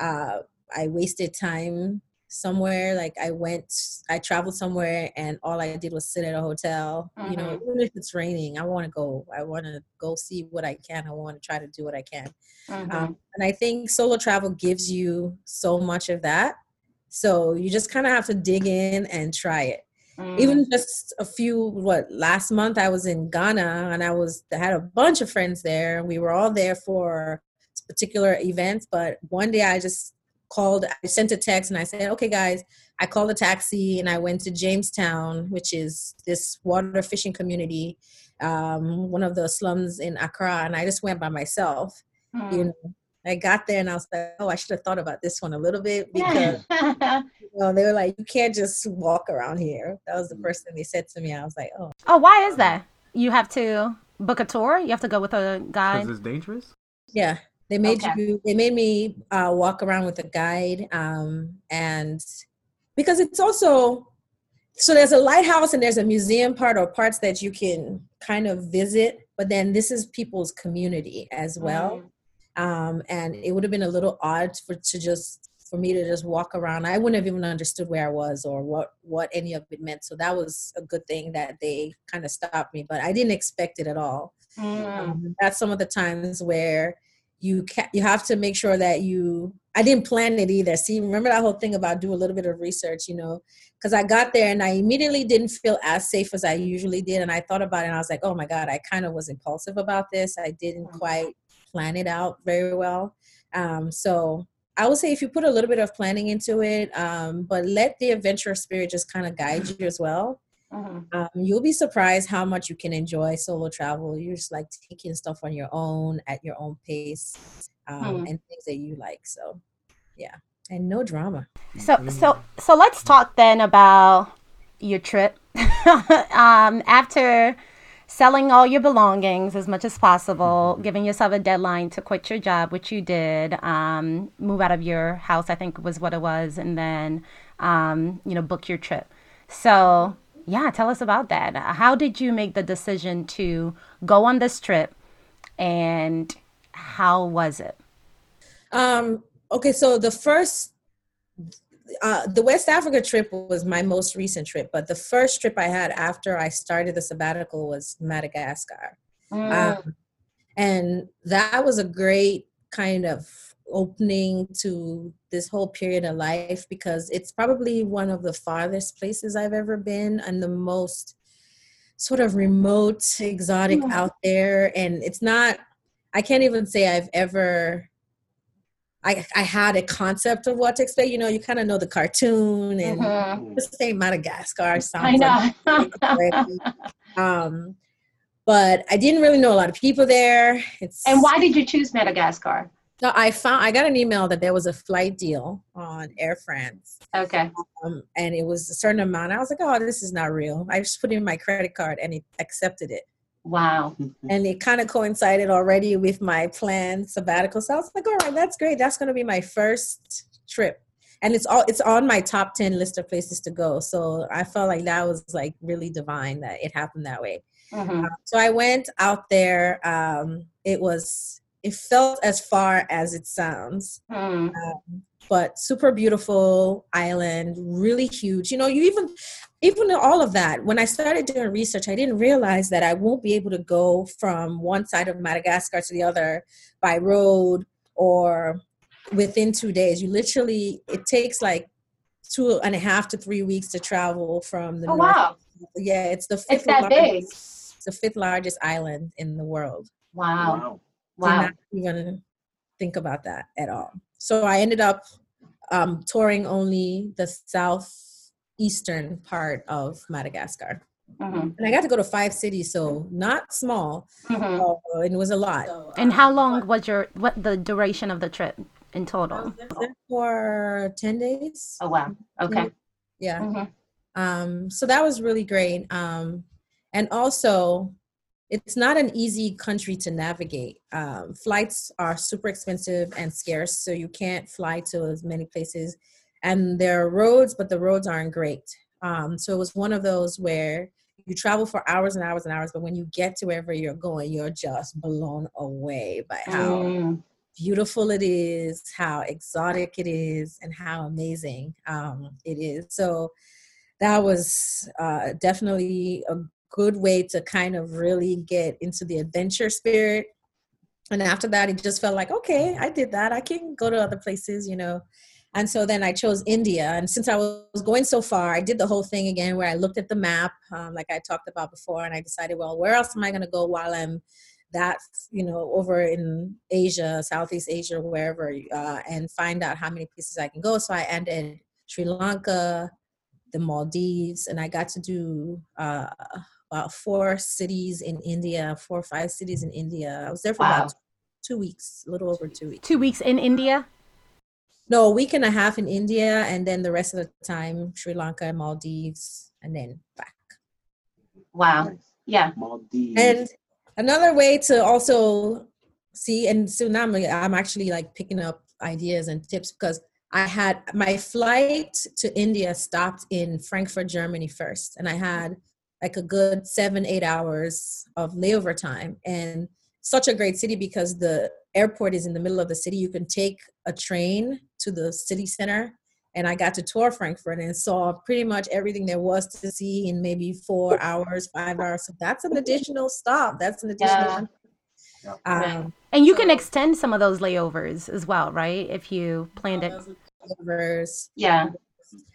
C: uh, I wasted time somewhere like i went i traveled somewhere and all i did was sit at a hotel you know
A: Mhm.
C: even if it's raining i want to go i want to go see what i can i want to try to do what i can
A: Mhm.
C: um, and i think solo travel gives you so much of that so you just kind of have to dig in and try it
A: Mm.
C: even just a few what last month i was in ghana and i was I had a bunch of friends there we were all there for particular events but one day i just called i sent a text and i said okay guys i called a taxi and i went to jamestown which is this water fishing community um, one of the slums in accra and i just went by myself
A: Mm.
C: you know i got there and i was like oh i should have thought about this one a little bit because you know, they were like you can't just walk around here that was the first thing they said to me i was like oh
A: oh, why is that? You have to book a tour. You have to go with a guide.
B: Because it's dangerous.
C: Yeah, they made
A: Okay.
C: you. They made me uh, walk around with a guide, um, and because it's also so there's a lighthouse and there's a museum part or parts that you can kind of visit, but then this is people's community as well, um, and it would have been a little odd for to just for me to just walk around. I wouldn't have even understood where I was or what what any of it meant. So that was a good thing that they kind of stopped me, but I didn't expect it at all
A: Mm.
C: um, that's some of the times where you ca- you have to make sure that you i didn't plan it either. See remember that whole thing about do a little bit of research you know? Because i got there and i immediately didn't feel as safe as i usually did and i thought about it and i was like oh my god i kind of was impulsive about this. I didn't quite plan it out very well. Um, so i would say if you put a little bit of planning into it um, but let the adventurous spirit just kind of guide you as well
A: Mhm.
C: um, you'll be surprised how much you can enjoy solo travel. You're just like taking stuff on your own at your own pace um,
A: Hmm.
C: and things that you like. So, yeah, and no drama.
A: So so so let's talk then about your trip. um, after selling all your belongings as much as possible, giving yourself a deadline to quit your job, which you did, um, move out of your house, I think was what it was, and then um, you know book your trip. So yeah, tell us about that. How did you make the decision to go on this trip, and how was it?
C: Um, okay, so the first, uh, the West Africa trip was my most recent trip, but the first trip I had after I started the sabbatical was Madagascar. Um, and that was a great kind of opening to this whole period of life because it's probably one of the farthest places I've ever been and the most sort of remote, exotic
A: Mm.
C: out there. And it's not, I can't even say I've ever. I, I had a concept of what to expect. You know, you kind of know the cartoon and
A: Mhm.
C: just say Madagascar
A: I
C: sounds like
A: know.
C: already. um, but I didn't really know a lot of people there. It's
A: and why did you choose Madagascar?
C: So I found I got an email that there was a flight deal on Air France,
A: Okay.
C: um, and it was a certain amount. I was like, "Oh, this is not real." I just put in my credit card, and it accepted it,
A: Wow.
C: and it kind of coincided already with my planned sabbatical. So I was like, "All right, that's great. That's going to be my first trip." And it's all it's on my top ten list of places to go. So I felt like that was like really divine that it happened that way.
A: Mhm.
C: So I went out there. Um, it was it felt as far as it sounds,
A: Mm.
C: but super beautiful island, really huge. You know, you even even all of that, when I started doing research, I didn't realize that I won't be able to go from one side of Madagascar to the other by road or within two days. You literally, it takes like two and a half to three weeks to travel from the
A: Oh,
C: north.
A: wow.
C: Yeah, it's the fifth
A: It's that
C: largest,
A: big.
C: it's the fifth largest island in the world.
A: Wow.
C: Did
A: Wow.
C: not even gonna think about that at all. So I ended up um, touring only the southeastern part of Madagascar.
A: Mhm.
C: And I got to go to five cities, so not small.
A: Mhm.
C: Uh, it was a lot.
A: And how long was your what the duration of the trip in total?
C: For 10 days.
A: Oh wow. Okay.
C: Yeah.
A: Mhm.
C: Um, so that was really great. Um, and also, it's not an easy country to navigate. Um, flights are super expensive and scarce, so you can't fly to as many places. And there are roads, but the roads aren't great. Um, so it was one of those where you travel for hours and hours and hours, but when you get to wherever you're going, you're just blown away by how
A: Mm.
C: beautiful it is, how exotic it is, and how amazing um, it is. So that was uh, definitely a good way to kind of really get into the adventure spirit. And after that, it just felt like, okay, I did that. I can go to other places, you know. And so then I chose India. And since I was going so far, I did the whole thing again where I looked at the map, um, like I talked about before, and I decided, well, where else am I going to go while I'm that, you know, over in Asia, Southeast Asia, wherever, uh, and find out how many places I can go. So I ended Sri Lanka, the Maldives, and I got to do uh, about four cities in India, four or five cities in India. I was there for
A: Wow.
C: about two weeks, a little over two weeks.
A: Two weeks in India.
C: No, a week and a half in India, and then the rest of the time Sri Lanka, and Maldives, and then back.
A: Wow. Yeah.
B: Maldives.
C: And another way to also see, and so now I'm, I'm actually like picking up ideas and tips because I had my flight to India stopped in Frankfurt, Germany first, and I had like a good seven, eight hours of layover time. And such a great city because the airport is in the middle of the city. You can take a train to the city center. And I got to tour Frankfurt and saw pretty much everything there was to see in maybe four hours, five hours. So that's an additional stop. That's an additional. Um,
A: And you can extend some of those layovers as well, right? If you planned it.
C: layovers.
A: Yeah.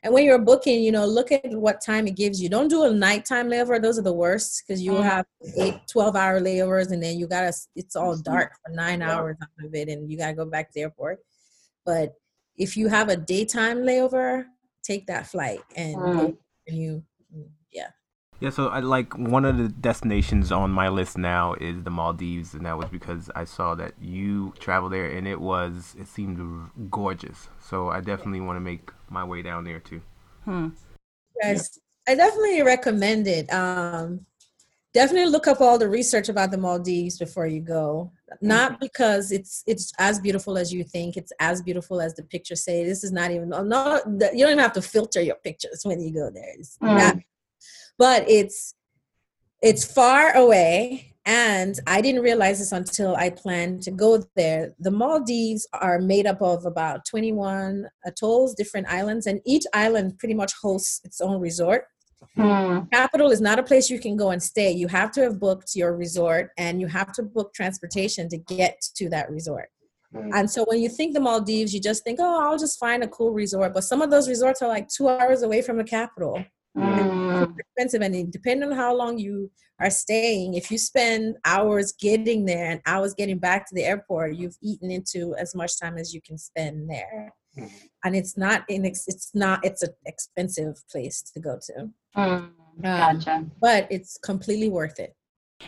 C: And when you're booking, you know, look at what time it gives you. Don't do a nighttime layover. Those are the worst because you will
A: Mm.
C: have eight, 12 hour layovers and then you got to, it's all dark for nine hours out of it and you got to go back to the airport. But if you have a daytime layover, take that flight and
A: Mm.
C: you, yeah.
B: Yeah, so I like one of the destinations on my list now is the Maldives, and that was because I saw that you travel there, and it was it seemed gorgeous. So I definitely want to make my way down there too.
A: Hmm.
C: Yes, I definitely recommend it. Um, definitely look up all the research about the Maldives before you go. Not because it's it's as beautiful as you think. It's as beautiful as the pictures say. This is not even not. You don't even have to filter your pictures when you go there. It's
A: Mm.
C: not, but it's it's far away. And I didn't realize this until I planned to go there. The Maldives are made up of about 21 atolls, different islands, and each island pretty much hosts its own resort.
A: Hmm.
C: Capital is not a place you can go and stay. You have to have booked your resort and you have to book transportation to get to that resort. And so when you think the Maldives, you just think, oh, I'll just find a cool resort. But some of those resorts are like two hours away from the capital.
A: Hmm.
C: Expensive, and it- depending on how long you are staying, if you spend hours getting there and hours getting back to the airport, you've eaten into as much time as you can spend there. And it's not in it's not it's an expensive place to go to.
A: Hmm.
C: Um,
A: Gotcha.
C: but it's completely worth it.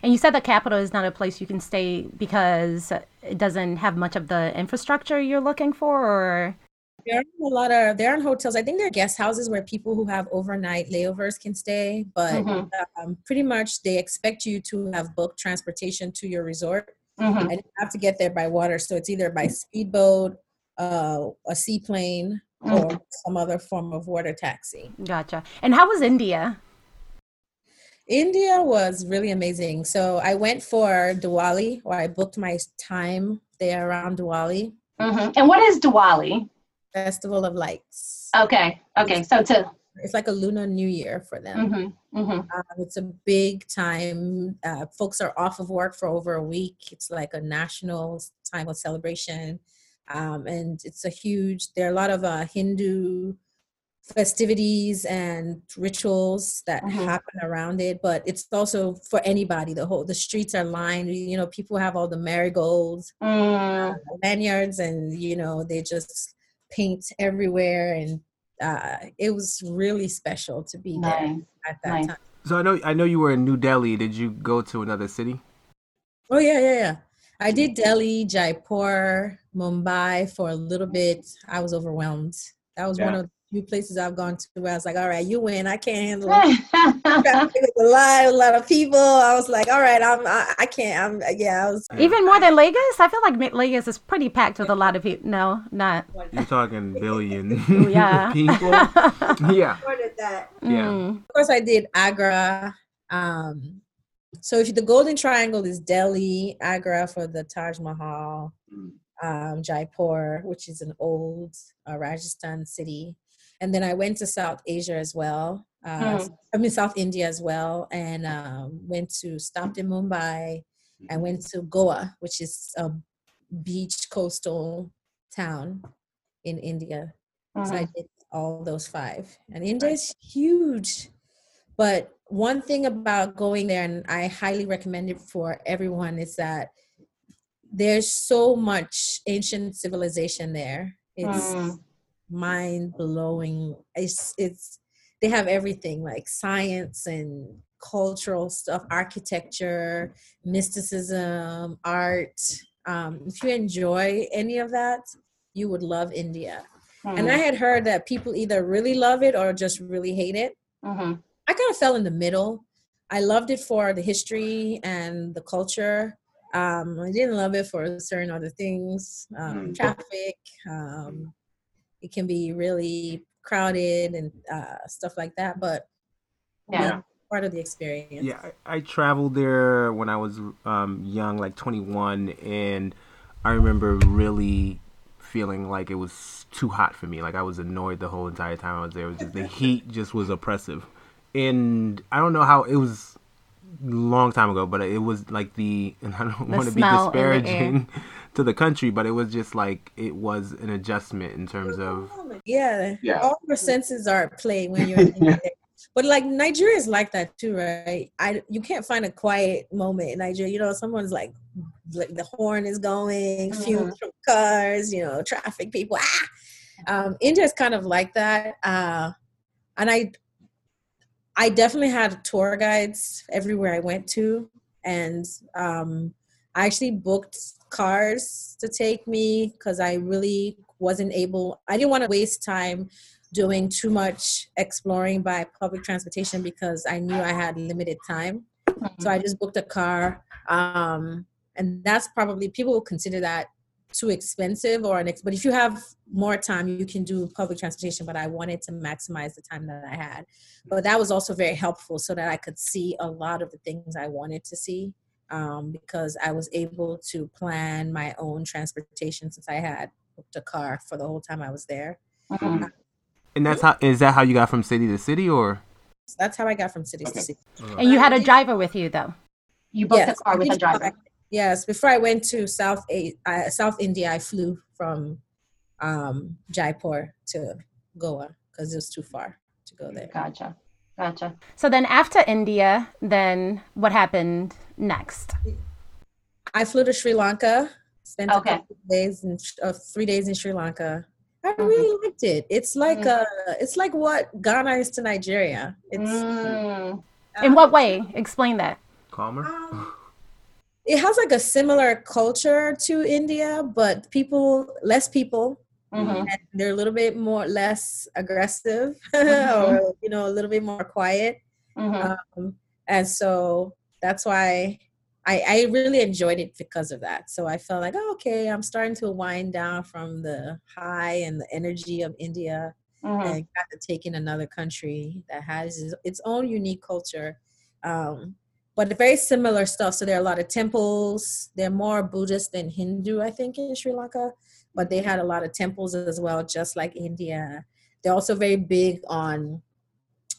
A: And you said the capital is not a place you can stay because it doesn't have much of the infrastructure you're looking for, or
C: There are a lot of there aren't hotels. I think there are guest houses where people who have overnight layovers can stay, but
A: Mhm.
C: um, pretty much they expect you to have booked transportation to your resort,
A: Mhm.
C: and you have to get there by water. So it's either by speedboat, uh, a seaplane, or some other form of water taxi.
A: gotcha. And how was India?
C: India was really amazing. So I went for Diwali, or I booked my time there around Diwali,
A: Mhm. And what is Diwali?
C: Festival of Lights.
A: Okay. Okay. So to
C: It's like a Lunar New Year for them.
A: Mm-hmm. Mm-hmm.
C: Um, it's a big time. Uh, folks are off of work for over a week. It's like a national time of celebration. Um, and it's a huge, there are a lot of uh, Hindu festivities and rituals that
A: Mhm.
C: happen around it but it's also for anybody the whole the streets are lined you know people have all the marigolds
A: Mm.
C: lanyards and you know they just paint everywhere and uh, it was really special to be there at that
A: nice.
C: time
B: So I know I know you were in New Delhi. Did you go to another city?
C: Oh yeah, yeah, yeah. I did Delhi, Jaipur, Mumbai for a little bit. I was overwhelmed. That was one of the few places I've gone to where I was like, all right, you win. I can't handle it. A lot, a lot of people. I was like, all right, I'm, I, I can't. I'm, yeah, I was.
A: Even more than Lagos? I feel like Ma- Lagos is pretty packed with a lot of people. No, not.
B: You're talking billion
A: Yeah.
B: people. Yeah,
D: More than that.
B: yeah.
A: Mm.
C: Of course, I did Agra. Um, so if the Golden Triangle is Delhi, Agra for the Taj Mahal, um, Jaipur, which is an old uh, Rajasthan city, and then I went to South Asia as well. Uh,
A: Hmm.
C: I mean South India as well, and um, went to stopped in Mumbai. I went to Goa, which is a beach coastal town in India. So I
A: Mhm.
C: did all those five. And India is huge. But one thing about going there, and I highly recommend it for everyone, is that there's so much ancient civilization there. It's
A: Mm.
C: Mind blowing. It's it's they have everything like science and cultural stuff, architecture, mysticism, art. Um, if you enjoy any of that, you would love India. And I had heard that people either really love it or just really hate it.
A: Mhm.
C: I kind of fell in the middle. I loved it for the history and the culture. Um, I didn't love it for certain other things, um,
B: Mm.
C: traffic. It can be really crowded and uh, stuff like that, but
A: Yeah.
C: yeah, part of the experience.
B: Yeah, I, I traveled there when I was um, young, like 21, and I remember really feeling like it was too hot for me. Like I was annoyed the whole entire time I was there. It was just the heat just was oppressive, and I don't know how it was long time ago, but it was like the and I don't
A: The
B: want to be
A: smell in the air.
B: disparaging to the country, but it was just like it was an adjustment in terms of
C: Yeah,
E: Yeah.
C: all your senses are at play when you're in there. But like Nigeria is like that too, right? I you can't find a quiet moment in Nigeria. You know, someone's like, like the horn is going, fumes from cars, you know, traffic people. Ah, um, India is kind of like that, uh, and I, I definitely had tour guides everywhere I went to, and um, I actually booked cars to take me because I really wasn't able. I didn't want to waste time doing too much exploring by public transportation because I knew I had limited time. So I just booked a car, um, and that's probably people will consider that too expensive or an ex- but if you have more time you can do public transportation but i wanted to maximize the time that i had but that was also very helpful so that i could see a lot of the things i wanted to see um, because i was able to plan my own transportation since i had booked a car for the whole time i was there
A: Mhm.
B: and that's how is that how you got from city to city or
C: so that's how i got from city
E: Okay.
C: to city
A: And you had a driver with you, though. You booked
C: Yes,
A: a car with a driver.
C: fly- Yes, before I went to South A- uh, South India, I flew from um, Jaipur to Goa because it was too far to go there.
A: Gotcha. Gotcha. So then after India, then what happened next?
C: I flew to Sri Lanka, spent
A: Okay.
C: a couple of days in uh, three days in Sri Lanka. I
A: Mhm.
C: really liked it. It's like
A: Mhm.
C: uh, it's like what Ghana is to Nigeria. It's
A: Mm. In what way? Explain that.
B: calmer
D: Um,
C: it has like a similar culture to India, but people less people
A: Mhm.
C: and they're a little bit more less aggressive
A: Mhm.
C: or you know a little bit more quiet
A: Mhm.
C: um, and so that's why I, I really enjoyed it because of that so i felt like oh, okay i'm starting to wind down from the high and the energy of india
A: Mhm.
C: and got to take in another country that has its- its own unique culture um, but very similar stuff so there are a lot of temples they're more buddhist than hindu i think in sri lanka but they had a lot of temples as well just like india they're also very big on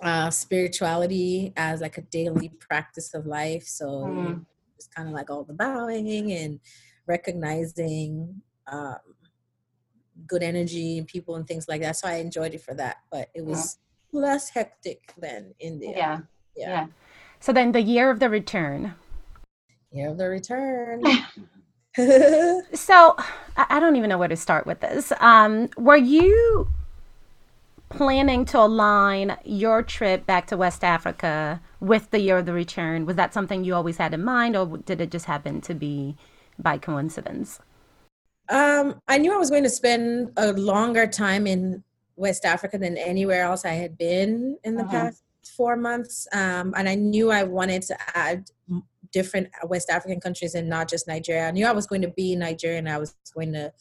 C: uh, spirituality as like a daily practice of life. So
A: Mm.
C: it's kind of like all the bowing and recognizing um, good energy and people and things like that. So I enjoyed it for that, but it was less hectic than India.
A: Yeah.
C: Yeah.
A: Yeah. So then the year of the return.
C: Year of the return.
A: So I don't even know where to start with this. Um, were you planning to align your trip back to West Africa with the year of the return? Was that something you always had in mind, or did it just happen to be by coincidence?
C: Um, I knew I was going to spend a longer time in West Africa than anywhere else I had been in the
A: Mhm.
C: past four months. Um, and I knew I wanted to add different West African countries and not just Nigeria. I knew I was going to be in Nigeria and I was going to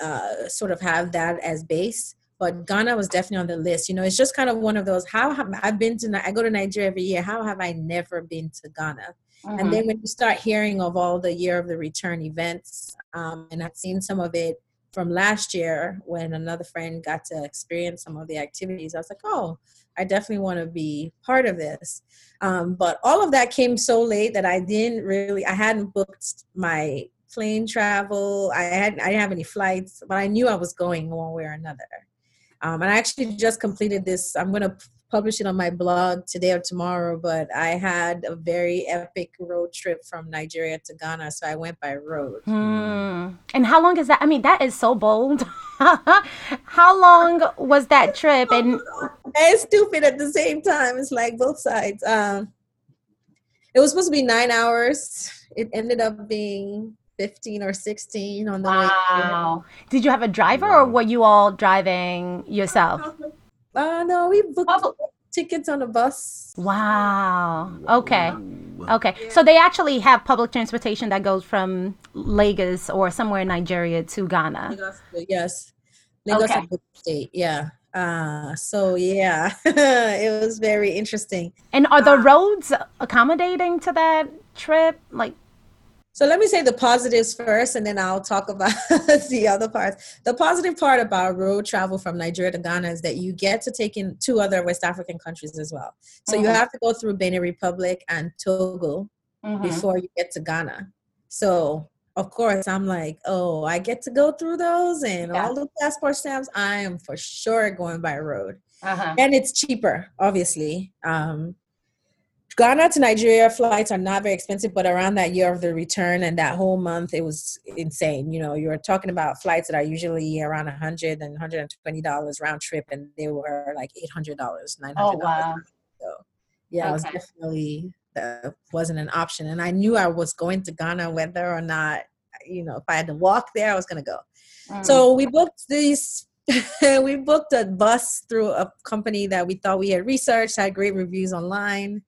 C: uh, sort of have that as base. But Ghana was definitely on the list. You know, it's just kind of one of those. How have I've been to? I go to Nigeria every year. How have I never been to Ghana?
A: Mm-hmm.
C: And then when you start hearing of all the year of the return events, um, and I've seen some of it from last year when another friend got to experience some of the activities, I was like, oh, I definitely want to be part of this. Um, but all of that came so late that I didn't really, I hadn't booked my plane travel. I hadn't, I didn't have any flights, but I knew I was going one way or another. Um, and I actually just completed this. I'm going to publish it on my blog today or tomorrow, but I had a very epic road trip from Nigeria to Ghana. So I went by road.
A: Hmm. And how long is that? I mean, that is so bold. how long was that trip? And
C: it's stupid at the same time. It's like both sides. Um, it was supposed to be nine hours. It ended up being 15 or 16 on the way.
A: wow, did you have a driver, or were you all driving yourself?
C: Uh, no, we booked tickets on a bus.
A: Wow. Okay. Okay. So they actually have public transportation that goes from Lagos or somewhere in Nigeria to Ghana.
C: Yes. Lagos
A: Okay.
C: and Ogun State, yeah. Uh, so yeah, it was very interesting.
A: And are the roads accommodating to that trip? Like,
C: So let me say the positives first, and then I'll talk about the other parts. The positive part about road travel from Nigeria to Ghana is that you get to take in two other West African countries as well. So you
A: Mhm.
C: have to go through Benin Republic and Togo
A: Mhm.
C: before you get to Ghana. So of course I'm like, oh, I get to go through those and
A: Yeah.
C: all the passport stamps. I am for sure going by road
A: Uh-huh.
C: and it's cheaper obviously um ghana to nigeria flights are not very expensive but around that year of the return and that whole month it was insane you know you're talking about flights that are usually around 100 and 120 dollars round trip and they were like 800 dollars 900
A: Oh, wow.
C: so yeah it was definitely that wasn't an option and i knew i was going to ghana whether or not you know if i had to walk there i was going to go
A: Mm.
C: so we booked these. we booked a bus through a company that we thought we had researched, had great reviews online.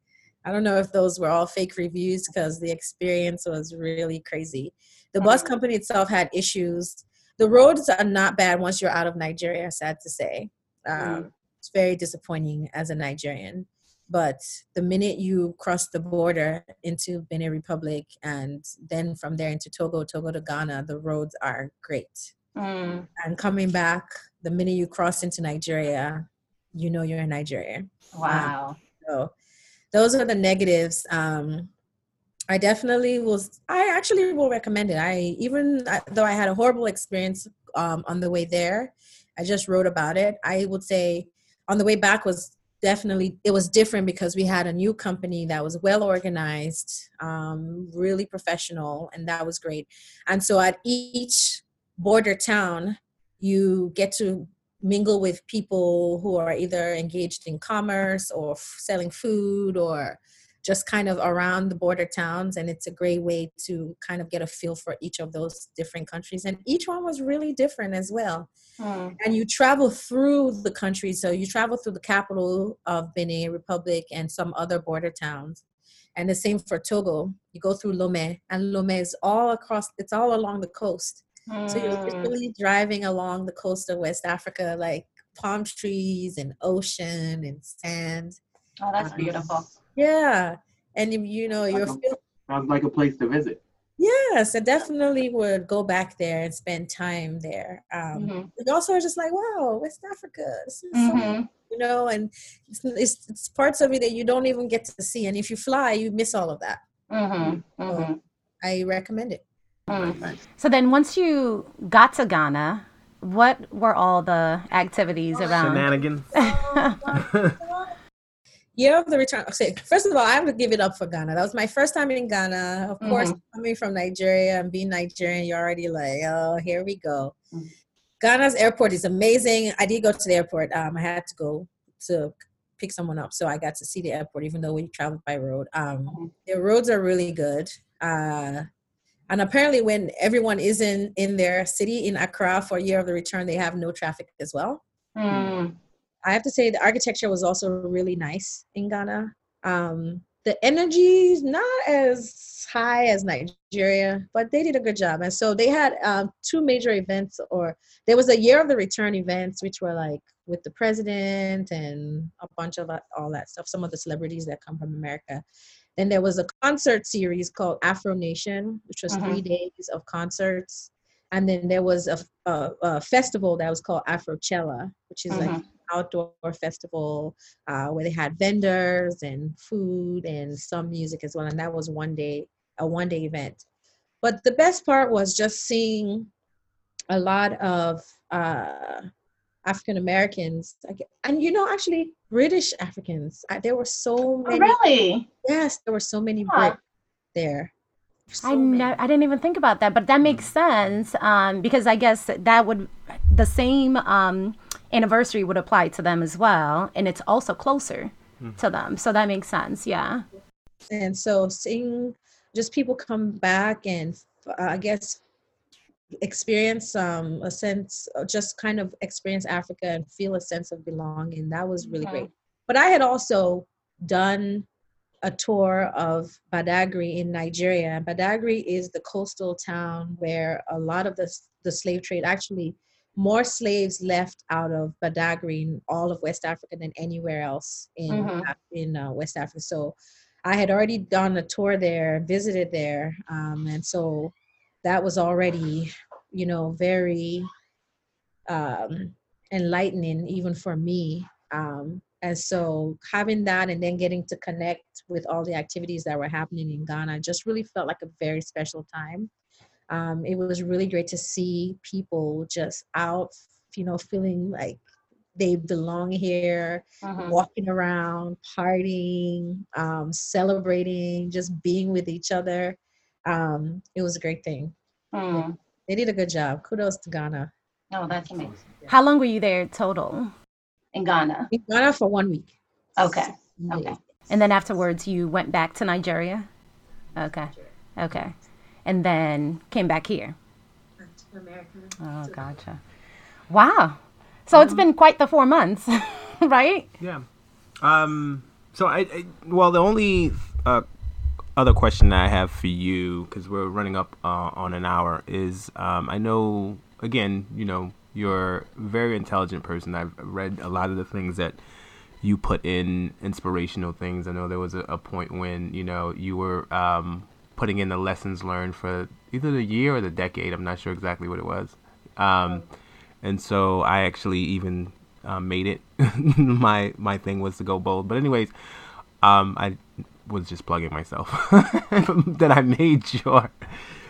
C: I don't know if those were all fake reviews because the experience was really crazy. The bus company itself had issues. The roads are not bad once you're out of Nigeria, sad to say. Um, It's very disappointing as a Nigerian. But the minute you cross the border into Benin Republic and then from there into Togo, Togo to Ghana, the roads are great
A: Mm.
C: and coming back the minute you cross into nigeria you know you're in nigeria
A: Wow.
C: so those are the negatives um i definitely was i actually will recommend it. I even though i had a horrible experience um, on the way there i just wrote about it. I would say on the way back was definitely it was different because we had a new company that was well organized um, really professional and that was great. And so at each border town you get to mingle with people who are either engaged in commerce or f- selling food or just kind of around the border towns and it's a great way to kind of get a feel for each of those different countries. And each one was really different as well.
A: Mm.
C: and you travel through the country so you travel through the capital of benin republic and some other border towns. And the same for togo. You go through lome and lome is all across it's all along the coast so you're
A: Mm.
C: literally driving along the coast of west africa like palm trees and ocean and sand
A: Oh, that's
E: Nice.
A: beautiful.
C: yeah and you, you know you're feel-
E: Sounds like a place to visit.
C: Yes, I definitely would go back there and spend time there. Um,
A: Mhm.
C: But also, are just like, wow, West Africa, this is so
A: Mhm.
C: you know, and it's, it's, it's parts of it that you don't even get to see. And if you fly, you miss all of that.
A: Mhm. Mhm.
C: I recommend it.
A: Mm. So then, once you got to Ghana, what were all the activities around?
B: Shenanigans.
C: Year of the return. Okay, first of all, I have to give it up for Ghana. That was my first time in Ghana. Of course, coming from Nigeria and being Nigerian, you're already like, oh, here we go.
A: Mhm.
C: Ghana's airport is amazing. I did go to the airport. Um, I had to go to pick someone up, so I got to see the airport, even though we traveled by road. Um,
A: Mhm.
C: the roads are really good. Uh, and apparently, when everyone is in in their city in Accra for Year of the Return, they have no traffic as well.
A: Mm.
C: I have to say the architecture was also really nice in Ghana. Um, the energy is not as high as Nigeria, but they did a good job. And so they had um, two major events, or there was a year of the return events, which were like with the president and a bunch of that, all that stuff, some of the celebrities that come from America. Then there was a concert series called Afro Nation, which was three days of concerts. And then there was a, a, a festival that was called Afrochella, which is like
A: Mhm.
C: outdoor festival uh, where they had vendors and food and some music as well. And that was one day, a one day event. But the best part was just seeing a lot of uh, African Americans, and you know, actually British Africans. There were so
A: Oh,
C: many.
A: really?
C: Yes, there were so many
A: Huh.
C: Brits there. So
A: I
C: many.
A: know. I didn't even think about that, but that makes sense um, because I guess that would the same um, anniversary would apply to them as well, and it's also closer to them, so that makes sense. Yeah.
C: and so seeing just people come back and uh, i guess experience um, a sense uh, just kind of experience africa and feel a sense of belonging that was really
A: Mhm.
C: great but i had also done a tour of badagry in nigeria And badagry is the coastal town where a lot of the, the slave trade actually more slaves left out of badagry in all of west africa than anywhere else in
A: Mhm.
C: In uh, west africa so I had already done a tour there, visited there, um, and so that was already, you know, very um, enlightening even for me. Um, and so having that and then getting to connect with all the activities that were happening in Ghana just really felt like a very special time. Um, it was really great to see people just out, you know, feeling like they belong here
A: Mhm.
C: walking around, partying, um, celebrating, just being with each other. Um, it was a great thing.
A: Mm.
C: They did a good job. Kudos to Ghana.
A: Oh, that's amazing. How long were you there total? In Ghana.
C: In Ghana for one week.
A: Okay. Okay. And then afterwards, you went back to Nigeria. Okay. Okay. And then came back here. Oh, gotcha. Wow. So it's been quite the four months, right?
B: Yeah. Um. So I, I well, the only uh, other question that I have for you, because we're running up uh, on an hour, is um, I know again, you know, you're a very intelligent person. I've read a lot of the things that you put in inspirational things. I know there was a, a point when you know you were um, putting in the lessons learned for either the year or the decade. I'm not sure exactly what it was. Um, and so I actually even uh, made it. my my thing was to go bold. But anyways, um, I was just plugging myself that I made your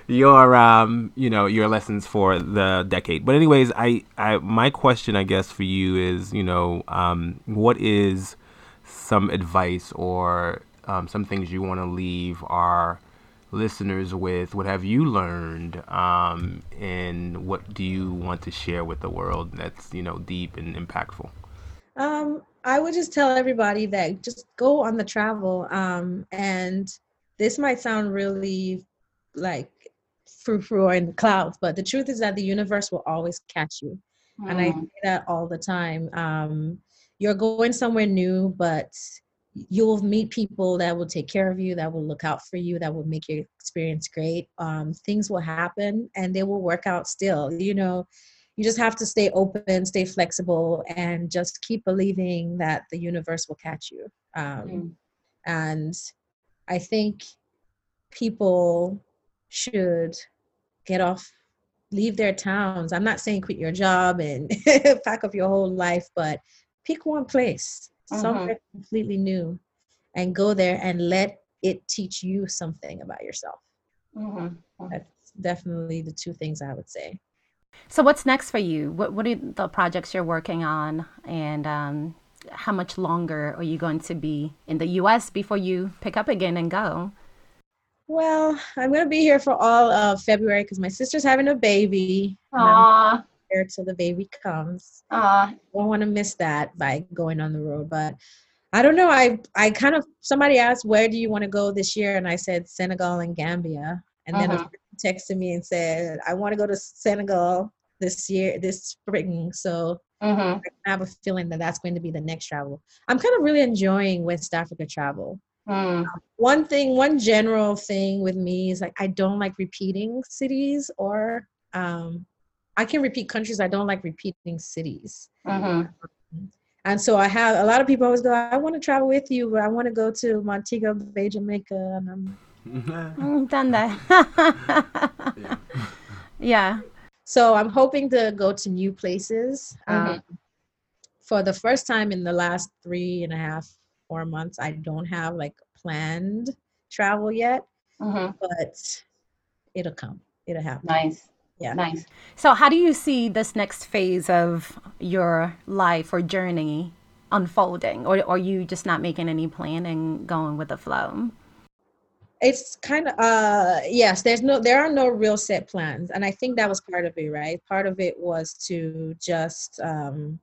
B: your um you know your lessons for the decade. But anyways, I I my question I guess for you is you know um what is some advice or um, some things you want to leave our listeners with? What have you learned? Um, and what do you want to share with the world that's, you know, deep and impactful?
C: Um, I would just tell everybody that just go on the travel. Um, and this might sound really like frou frou or in the clouds, but the truth is that the universe will always catch you. And I
A: Mm.
C: say that all the time. Um, you're going somewhere new, but you'll meet people that will take care of you, that will look out for you, that will make your experience great. Um, things will happen and they will work out still. You know, you just have to stay open, stay flexible, and just keep believing that the universe will catch you. Um,
A: Mm.
C: and I think people should get off, leave their towns. I'm not saying quit your job and pack up your whole life, but pick one place,
E: Mhm.
C: somewhere completely new, and go there and let it teach you something about yourself.
E: Mhm.
C: That's definitely the two things I would say.
A: So what's next for you? What what are the projects you're working on, and um, how much longer are you going to be in the U.S. before you pick up again and go?
C: Well, I'm gonna be here for all of February because my sister's having a baby. and here till the baby comes.
E: aw.
C: don't want to miss that by going on the road but i don't know i i kind of somebody asked where do you want to go this year and i said senegal and gambia and then
E: Mhm.
C: friend texted me and said i want to go to senegal this year this spring so
E: Mhm.
C: i have a feeling that that's going to be the next travel i'm kind of really enjoying west africa travel
E: Mm.
C: one thing one general thing with me is like i don't like repeating cities or um i can repeat countries i don't like repeating cities
E: Mhm.
C: and so I have a lot of people always go, I want to travel with you, but I want to go to Montego Bay, Jamaica. And I'm,
A: done that. yeah.
C: so I'm hoping to go to new places. Um, for the first time in the last three and a half, four months, I don't have like planned travel yet,
E: Mhm.
C: but it'll come. It'll happen.
E: Nice.
C: Yeah.
E: Nice.
A: So how do you see this next phase of your life or journey unfolding, or are you just not making any plan and going with the flow?
C: It's kind of uh yes there's no there are no real set plans and i think that was part of it right part of it was to just um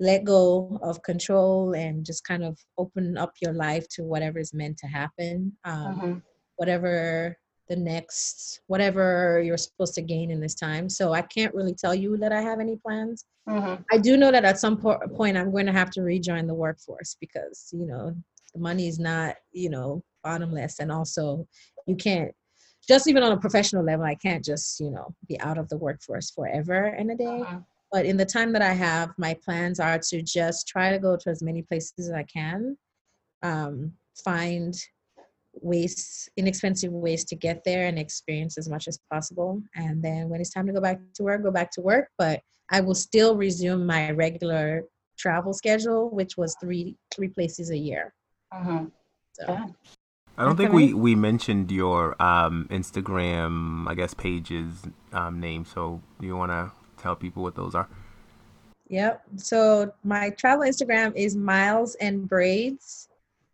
C: let go of control and just kind of open up your life to whatever is meant to happen um
E: Mhm.
C: whatever the next whatever you're supposed to gain in this time so i can't really tell you that i have any plans
E: Mhm.
C: I do know that at some po- point I'm going to have to rejoin the workforce because you know the money is not you know bottomless, and also you can't just even on a professional level I can't just you know be out of the workforce forever in a day.
E: Mhm.
C: But in the time that I have, my plans are to just try to go to as many places as I can, um, find ways, inexpensive ways to get there and experience as much as possible. And then when it's time to go back to work, go back to work. But I will still resume my regular travel schedule, which was three three places a year.
E: Mhm.
C: So.
B: I don't
A: That's
B: think we,
A: amazing.
B: we mentioned your um, Instagram, I guess, pages um, name. So do you want to tell people what those are?
C: Yep. So my travel Instagram is Miles and Braids.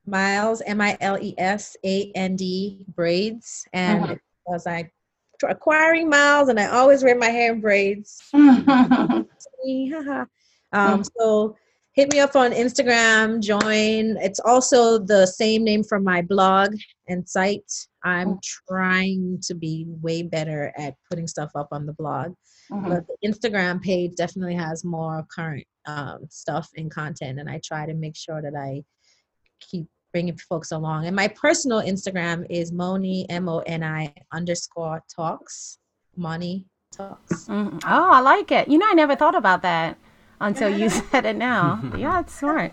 C: Miles M I L E S A N D braids, and because I tr- acquiring miles, and I always wear my hair in braids. Me, haha. um, so hit me up on Instagram, join. It's also the same name from my blog and site. I'm trying to be way better at putting stuff up on the blog,
E: Mhm.
C: but the Instagram page definitely has more current um, stuff and content, and I try to make sure that I keep bringing folks along. And my personal Instagram is Moni M O N I underscore talks. Moni talks.
A: Mhm. Oh, I like it. You know, I never thought about that until you said it now. Yeah, it's smart.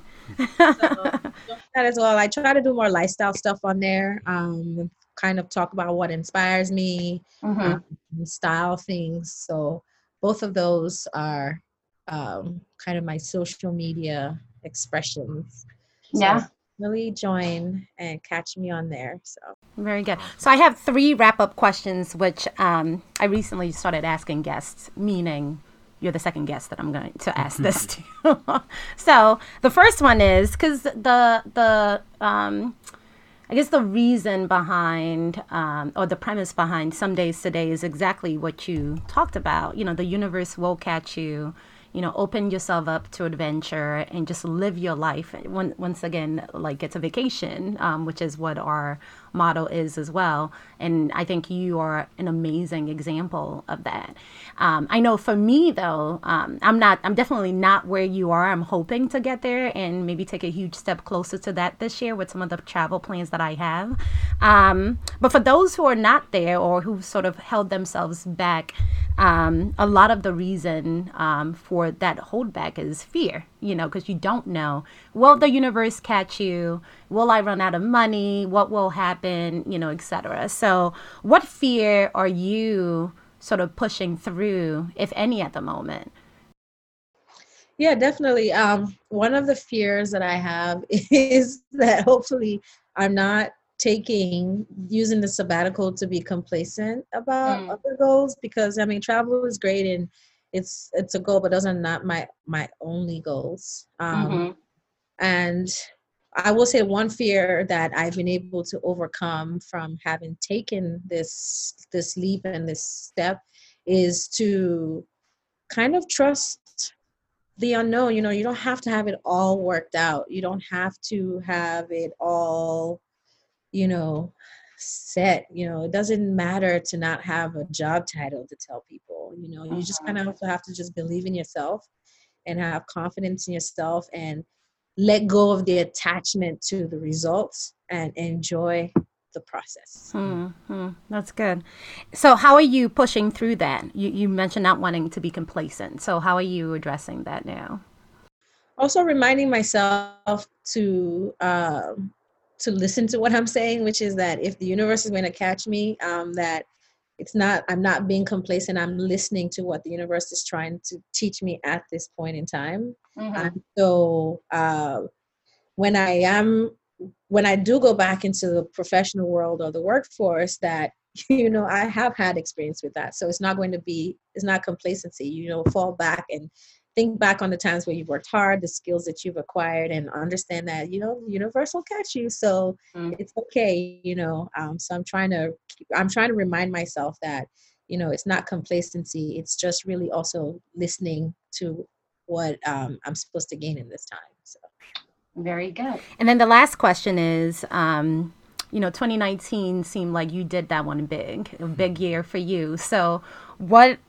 C: that as well. I try to do more lifestyle stuff on there. Um, kind of talk about what inspires me,
E: Mhm.
C: um, style things. So both of those are um, kind of my social media expressions. So
E: Yeah.
C: Really join and catch me on there. So
A: Very good. So I have three wrap up questions, which um, I recently started asking guests, meaning you're the second guest that I'm going to ask this to. so the first one is because the the um, I guess the reason behind um, or the premise behind some days today is exactly what you talked about. You know, the universe will catch you. You know, open yourself up to adventure and just live your life. Once again, like it's a vacation, um, which is what our motto is as well. And I think you are an amazing example of that. Um, I know for me though, um, I'm not. I'm definitely not where you are. I'm hoping to get there and maybe take a huge step closer to that this year with some of the travel plans that I have. Um, but for those who are not there or who sort of held themselves back, um, a lot of the reason um, for that holdback is fear, you know, because you don't know will the universe catch you? Will I run out of money? What will happen? You know, etc. So, what fear are you sort of pushing through, if any, at the moment?
C: Yeah, definitely. Um, one of the fears that I have is that hopefully I'm not taking using the sabbatical to be complacent about mm. other goals because I mean travel is great and it's it's a goal but those are not my my only goals. Um, mm-hmm. And I will say one fear that I've been able to overcome from having taken this this leap and this step is to kind of trust the unknown you know you don't have to have it all worked out you don't have to have it all you know set you know it doesn't matter to not have a job title to tell people you know you just kind of uh-huh. have to just believe in yourself and have confidence in yourself and let go of the attachment to the results and enjoy the process.
A: Mm-hmm. That's good. So, how are you pushing through that? You, you mentioned not wanting to be complacent. So, how are you addressing that now?
C: Also, reminding myself to um, to listen to what I'm saying, which is that if the universe is going to catch me, um, that it's not I'm not being complacent. I'm listening to what the universe is trying to teach me at this point in time. Mm-hmm. so uh, when I am when I do go back into the professional world or the workforce, that you know I have had experience with that. So it's not going to be it's not complacency. You know, fall back and think back on the times where you've worked hard, the skills that you've acquired, and understand that you know the universe will catch you. So mm. it's okay. You know, um, so I'm trying to I'm trying to remind myself that you know it's not complacency. It's just really also listening to what um, I'm supposed to gain in this time. So.
E: Very good.
A: And then the last question is, um, you know, 2019 seemed like you did that one big, a big year for you. So, what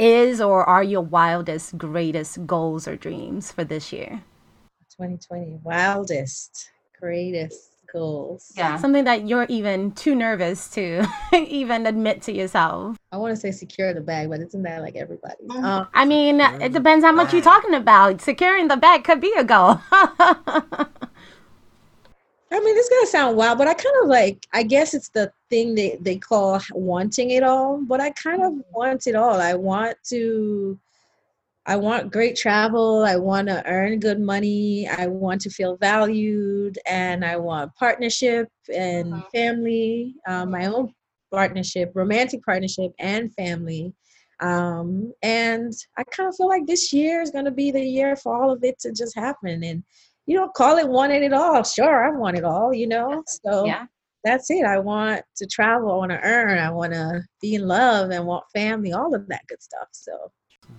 A: is or are your wildest, greatest goals or dreams for this year?
C: 2020, wildest, greatest goals.
A: Yeah. Something that you're even too nervous to even admit to yourself.
C: I want to say secure the bag, but isn't that like everybody?
A: Mm-hmm. Um, I mean, it depends how much you're talking about. Securing the bag could be a goal.
C: I mean, it's gonna sound wild, but I kind of like. I guess it's the thing they they call wanting it all. But I kind of want it all. I want to I want great travel. I want to earn good money. I want to feel valued, and I want partnership and uh-huh. family. Um, my own partnership, romantic partnership, and family. Um, and I kind of feel like this year is going to be the year for all of it to just happen. And you know, call it wanting it all. Sure, I want it all. You know, so yeah. That's it. I want to travel. I want to earn. I want to be in love and want family. All of that good stuff. So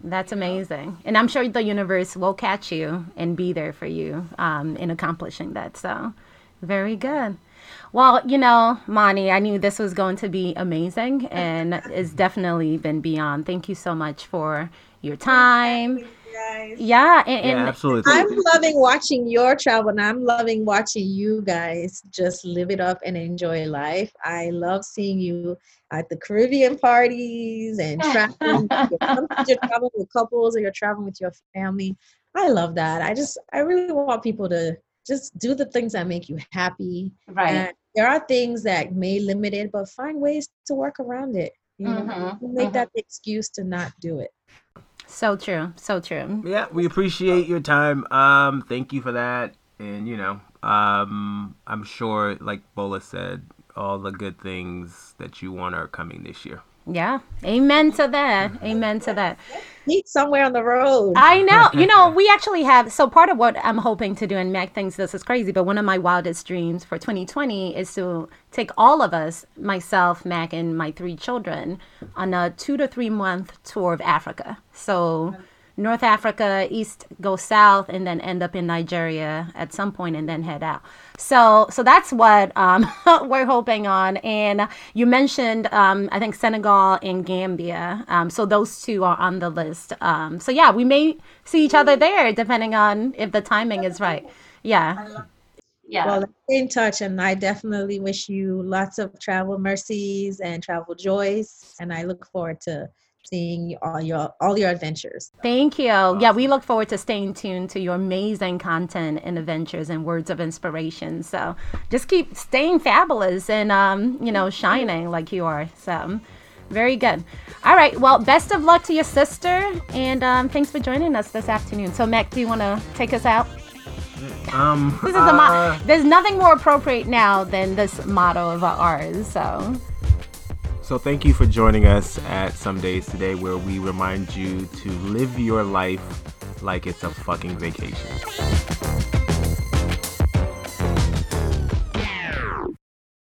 A: that's amazing. And I'm sure the universe will catch you and be there for you um, in accomplishing that. So, very good. Well, you know, Moni, I knew this was going to be amazing and it's definitely been beyond. Thank you so much for your time
C: guys.
A: Yeah,
B: and, and yeah, absolutely.
C: I'm loving watching your travel, and I'm loving watching you guys just live it up and enjoy life. I love seeing you at the Caribbean parties and traveling. you're traveling with couples, or you're traveling with your family. I love that. I just, I really want people to just do the things that make you happy.
E: Right. And
C: there are things that may limit it, but find ways to work around it. You know, mm-hmm. make mm-hmm. that the excuse to not do it.
A: So true. So true.
B: Yeah, we appreciate your time. Um, thank you for that. And you know, um, I'm sure, like Bola said, all the good things that you want are coming this year.
A: Yeah. Amen to that. Amen to that.
C: Meet somewhere on the road.
A: I know. You know, we actually have so part of what I'm hoping to do, and Mac thinks this is crazy, but one of my wildest dreams for 2020 is to take all of us, myself, Mac, and my three children, on a two to three month tour of Africa. So North Africa, east go south, and then end up in Nigeria at some point, and then head out. So, so that's what um, we're hoping on. And you mentioned, um, I think Senegal and Gambia. Um, so those two are on the list. Um, so yeah, we may see each other there, depending on if the timing is right. Yeah.
C: Yeah. Well, stay in touch, and I definitely wish you lots of travel mercies and travel joys. And I look forward to seeing all your all your adventures.
A: Thank you. Yeah, we look forward to staying tuned to your amazing content and adventures and words of inspiration. So just keep staying fabulous and um, you know, shining like you are. So very good. All right. Well, best of luck to your sister, and um, thanks for joining us this afternoon. So, Mac, do you want to take us out?
B: Um,
A: This is the mo-
B: uh,
A: There's nothing more appropriate now than this motto of ours. So,
B: So thank you for joining us at Some Days Today, where we remind you to live your life like it's a fucking vacation.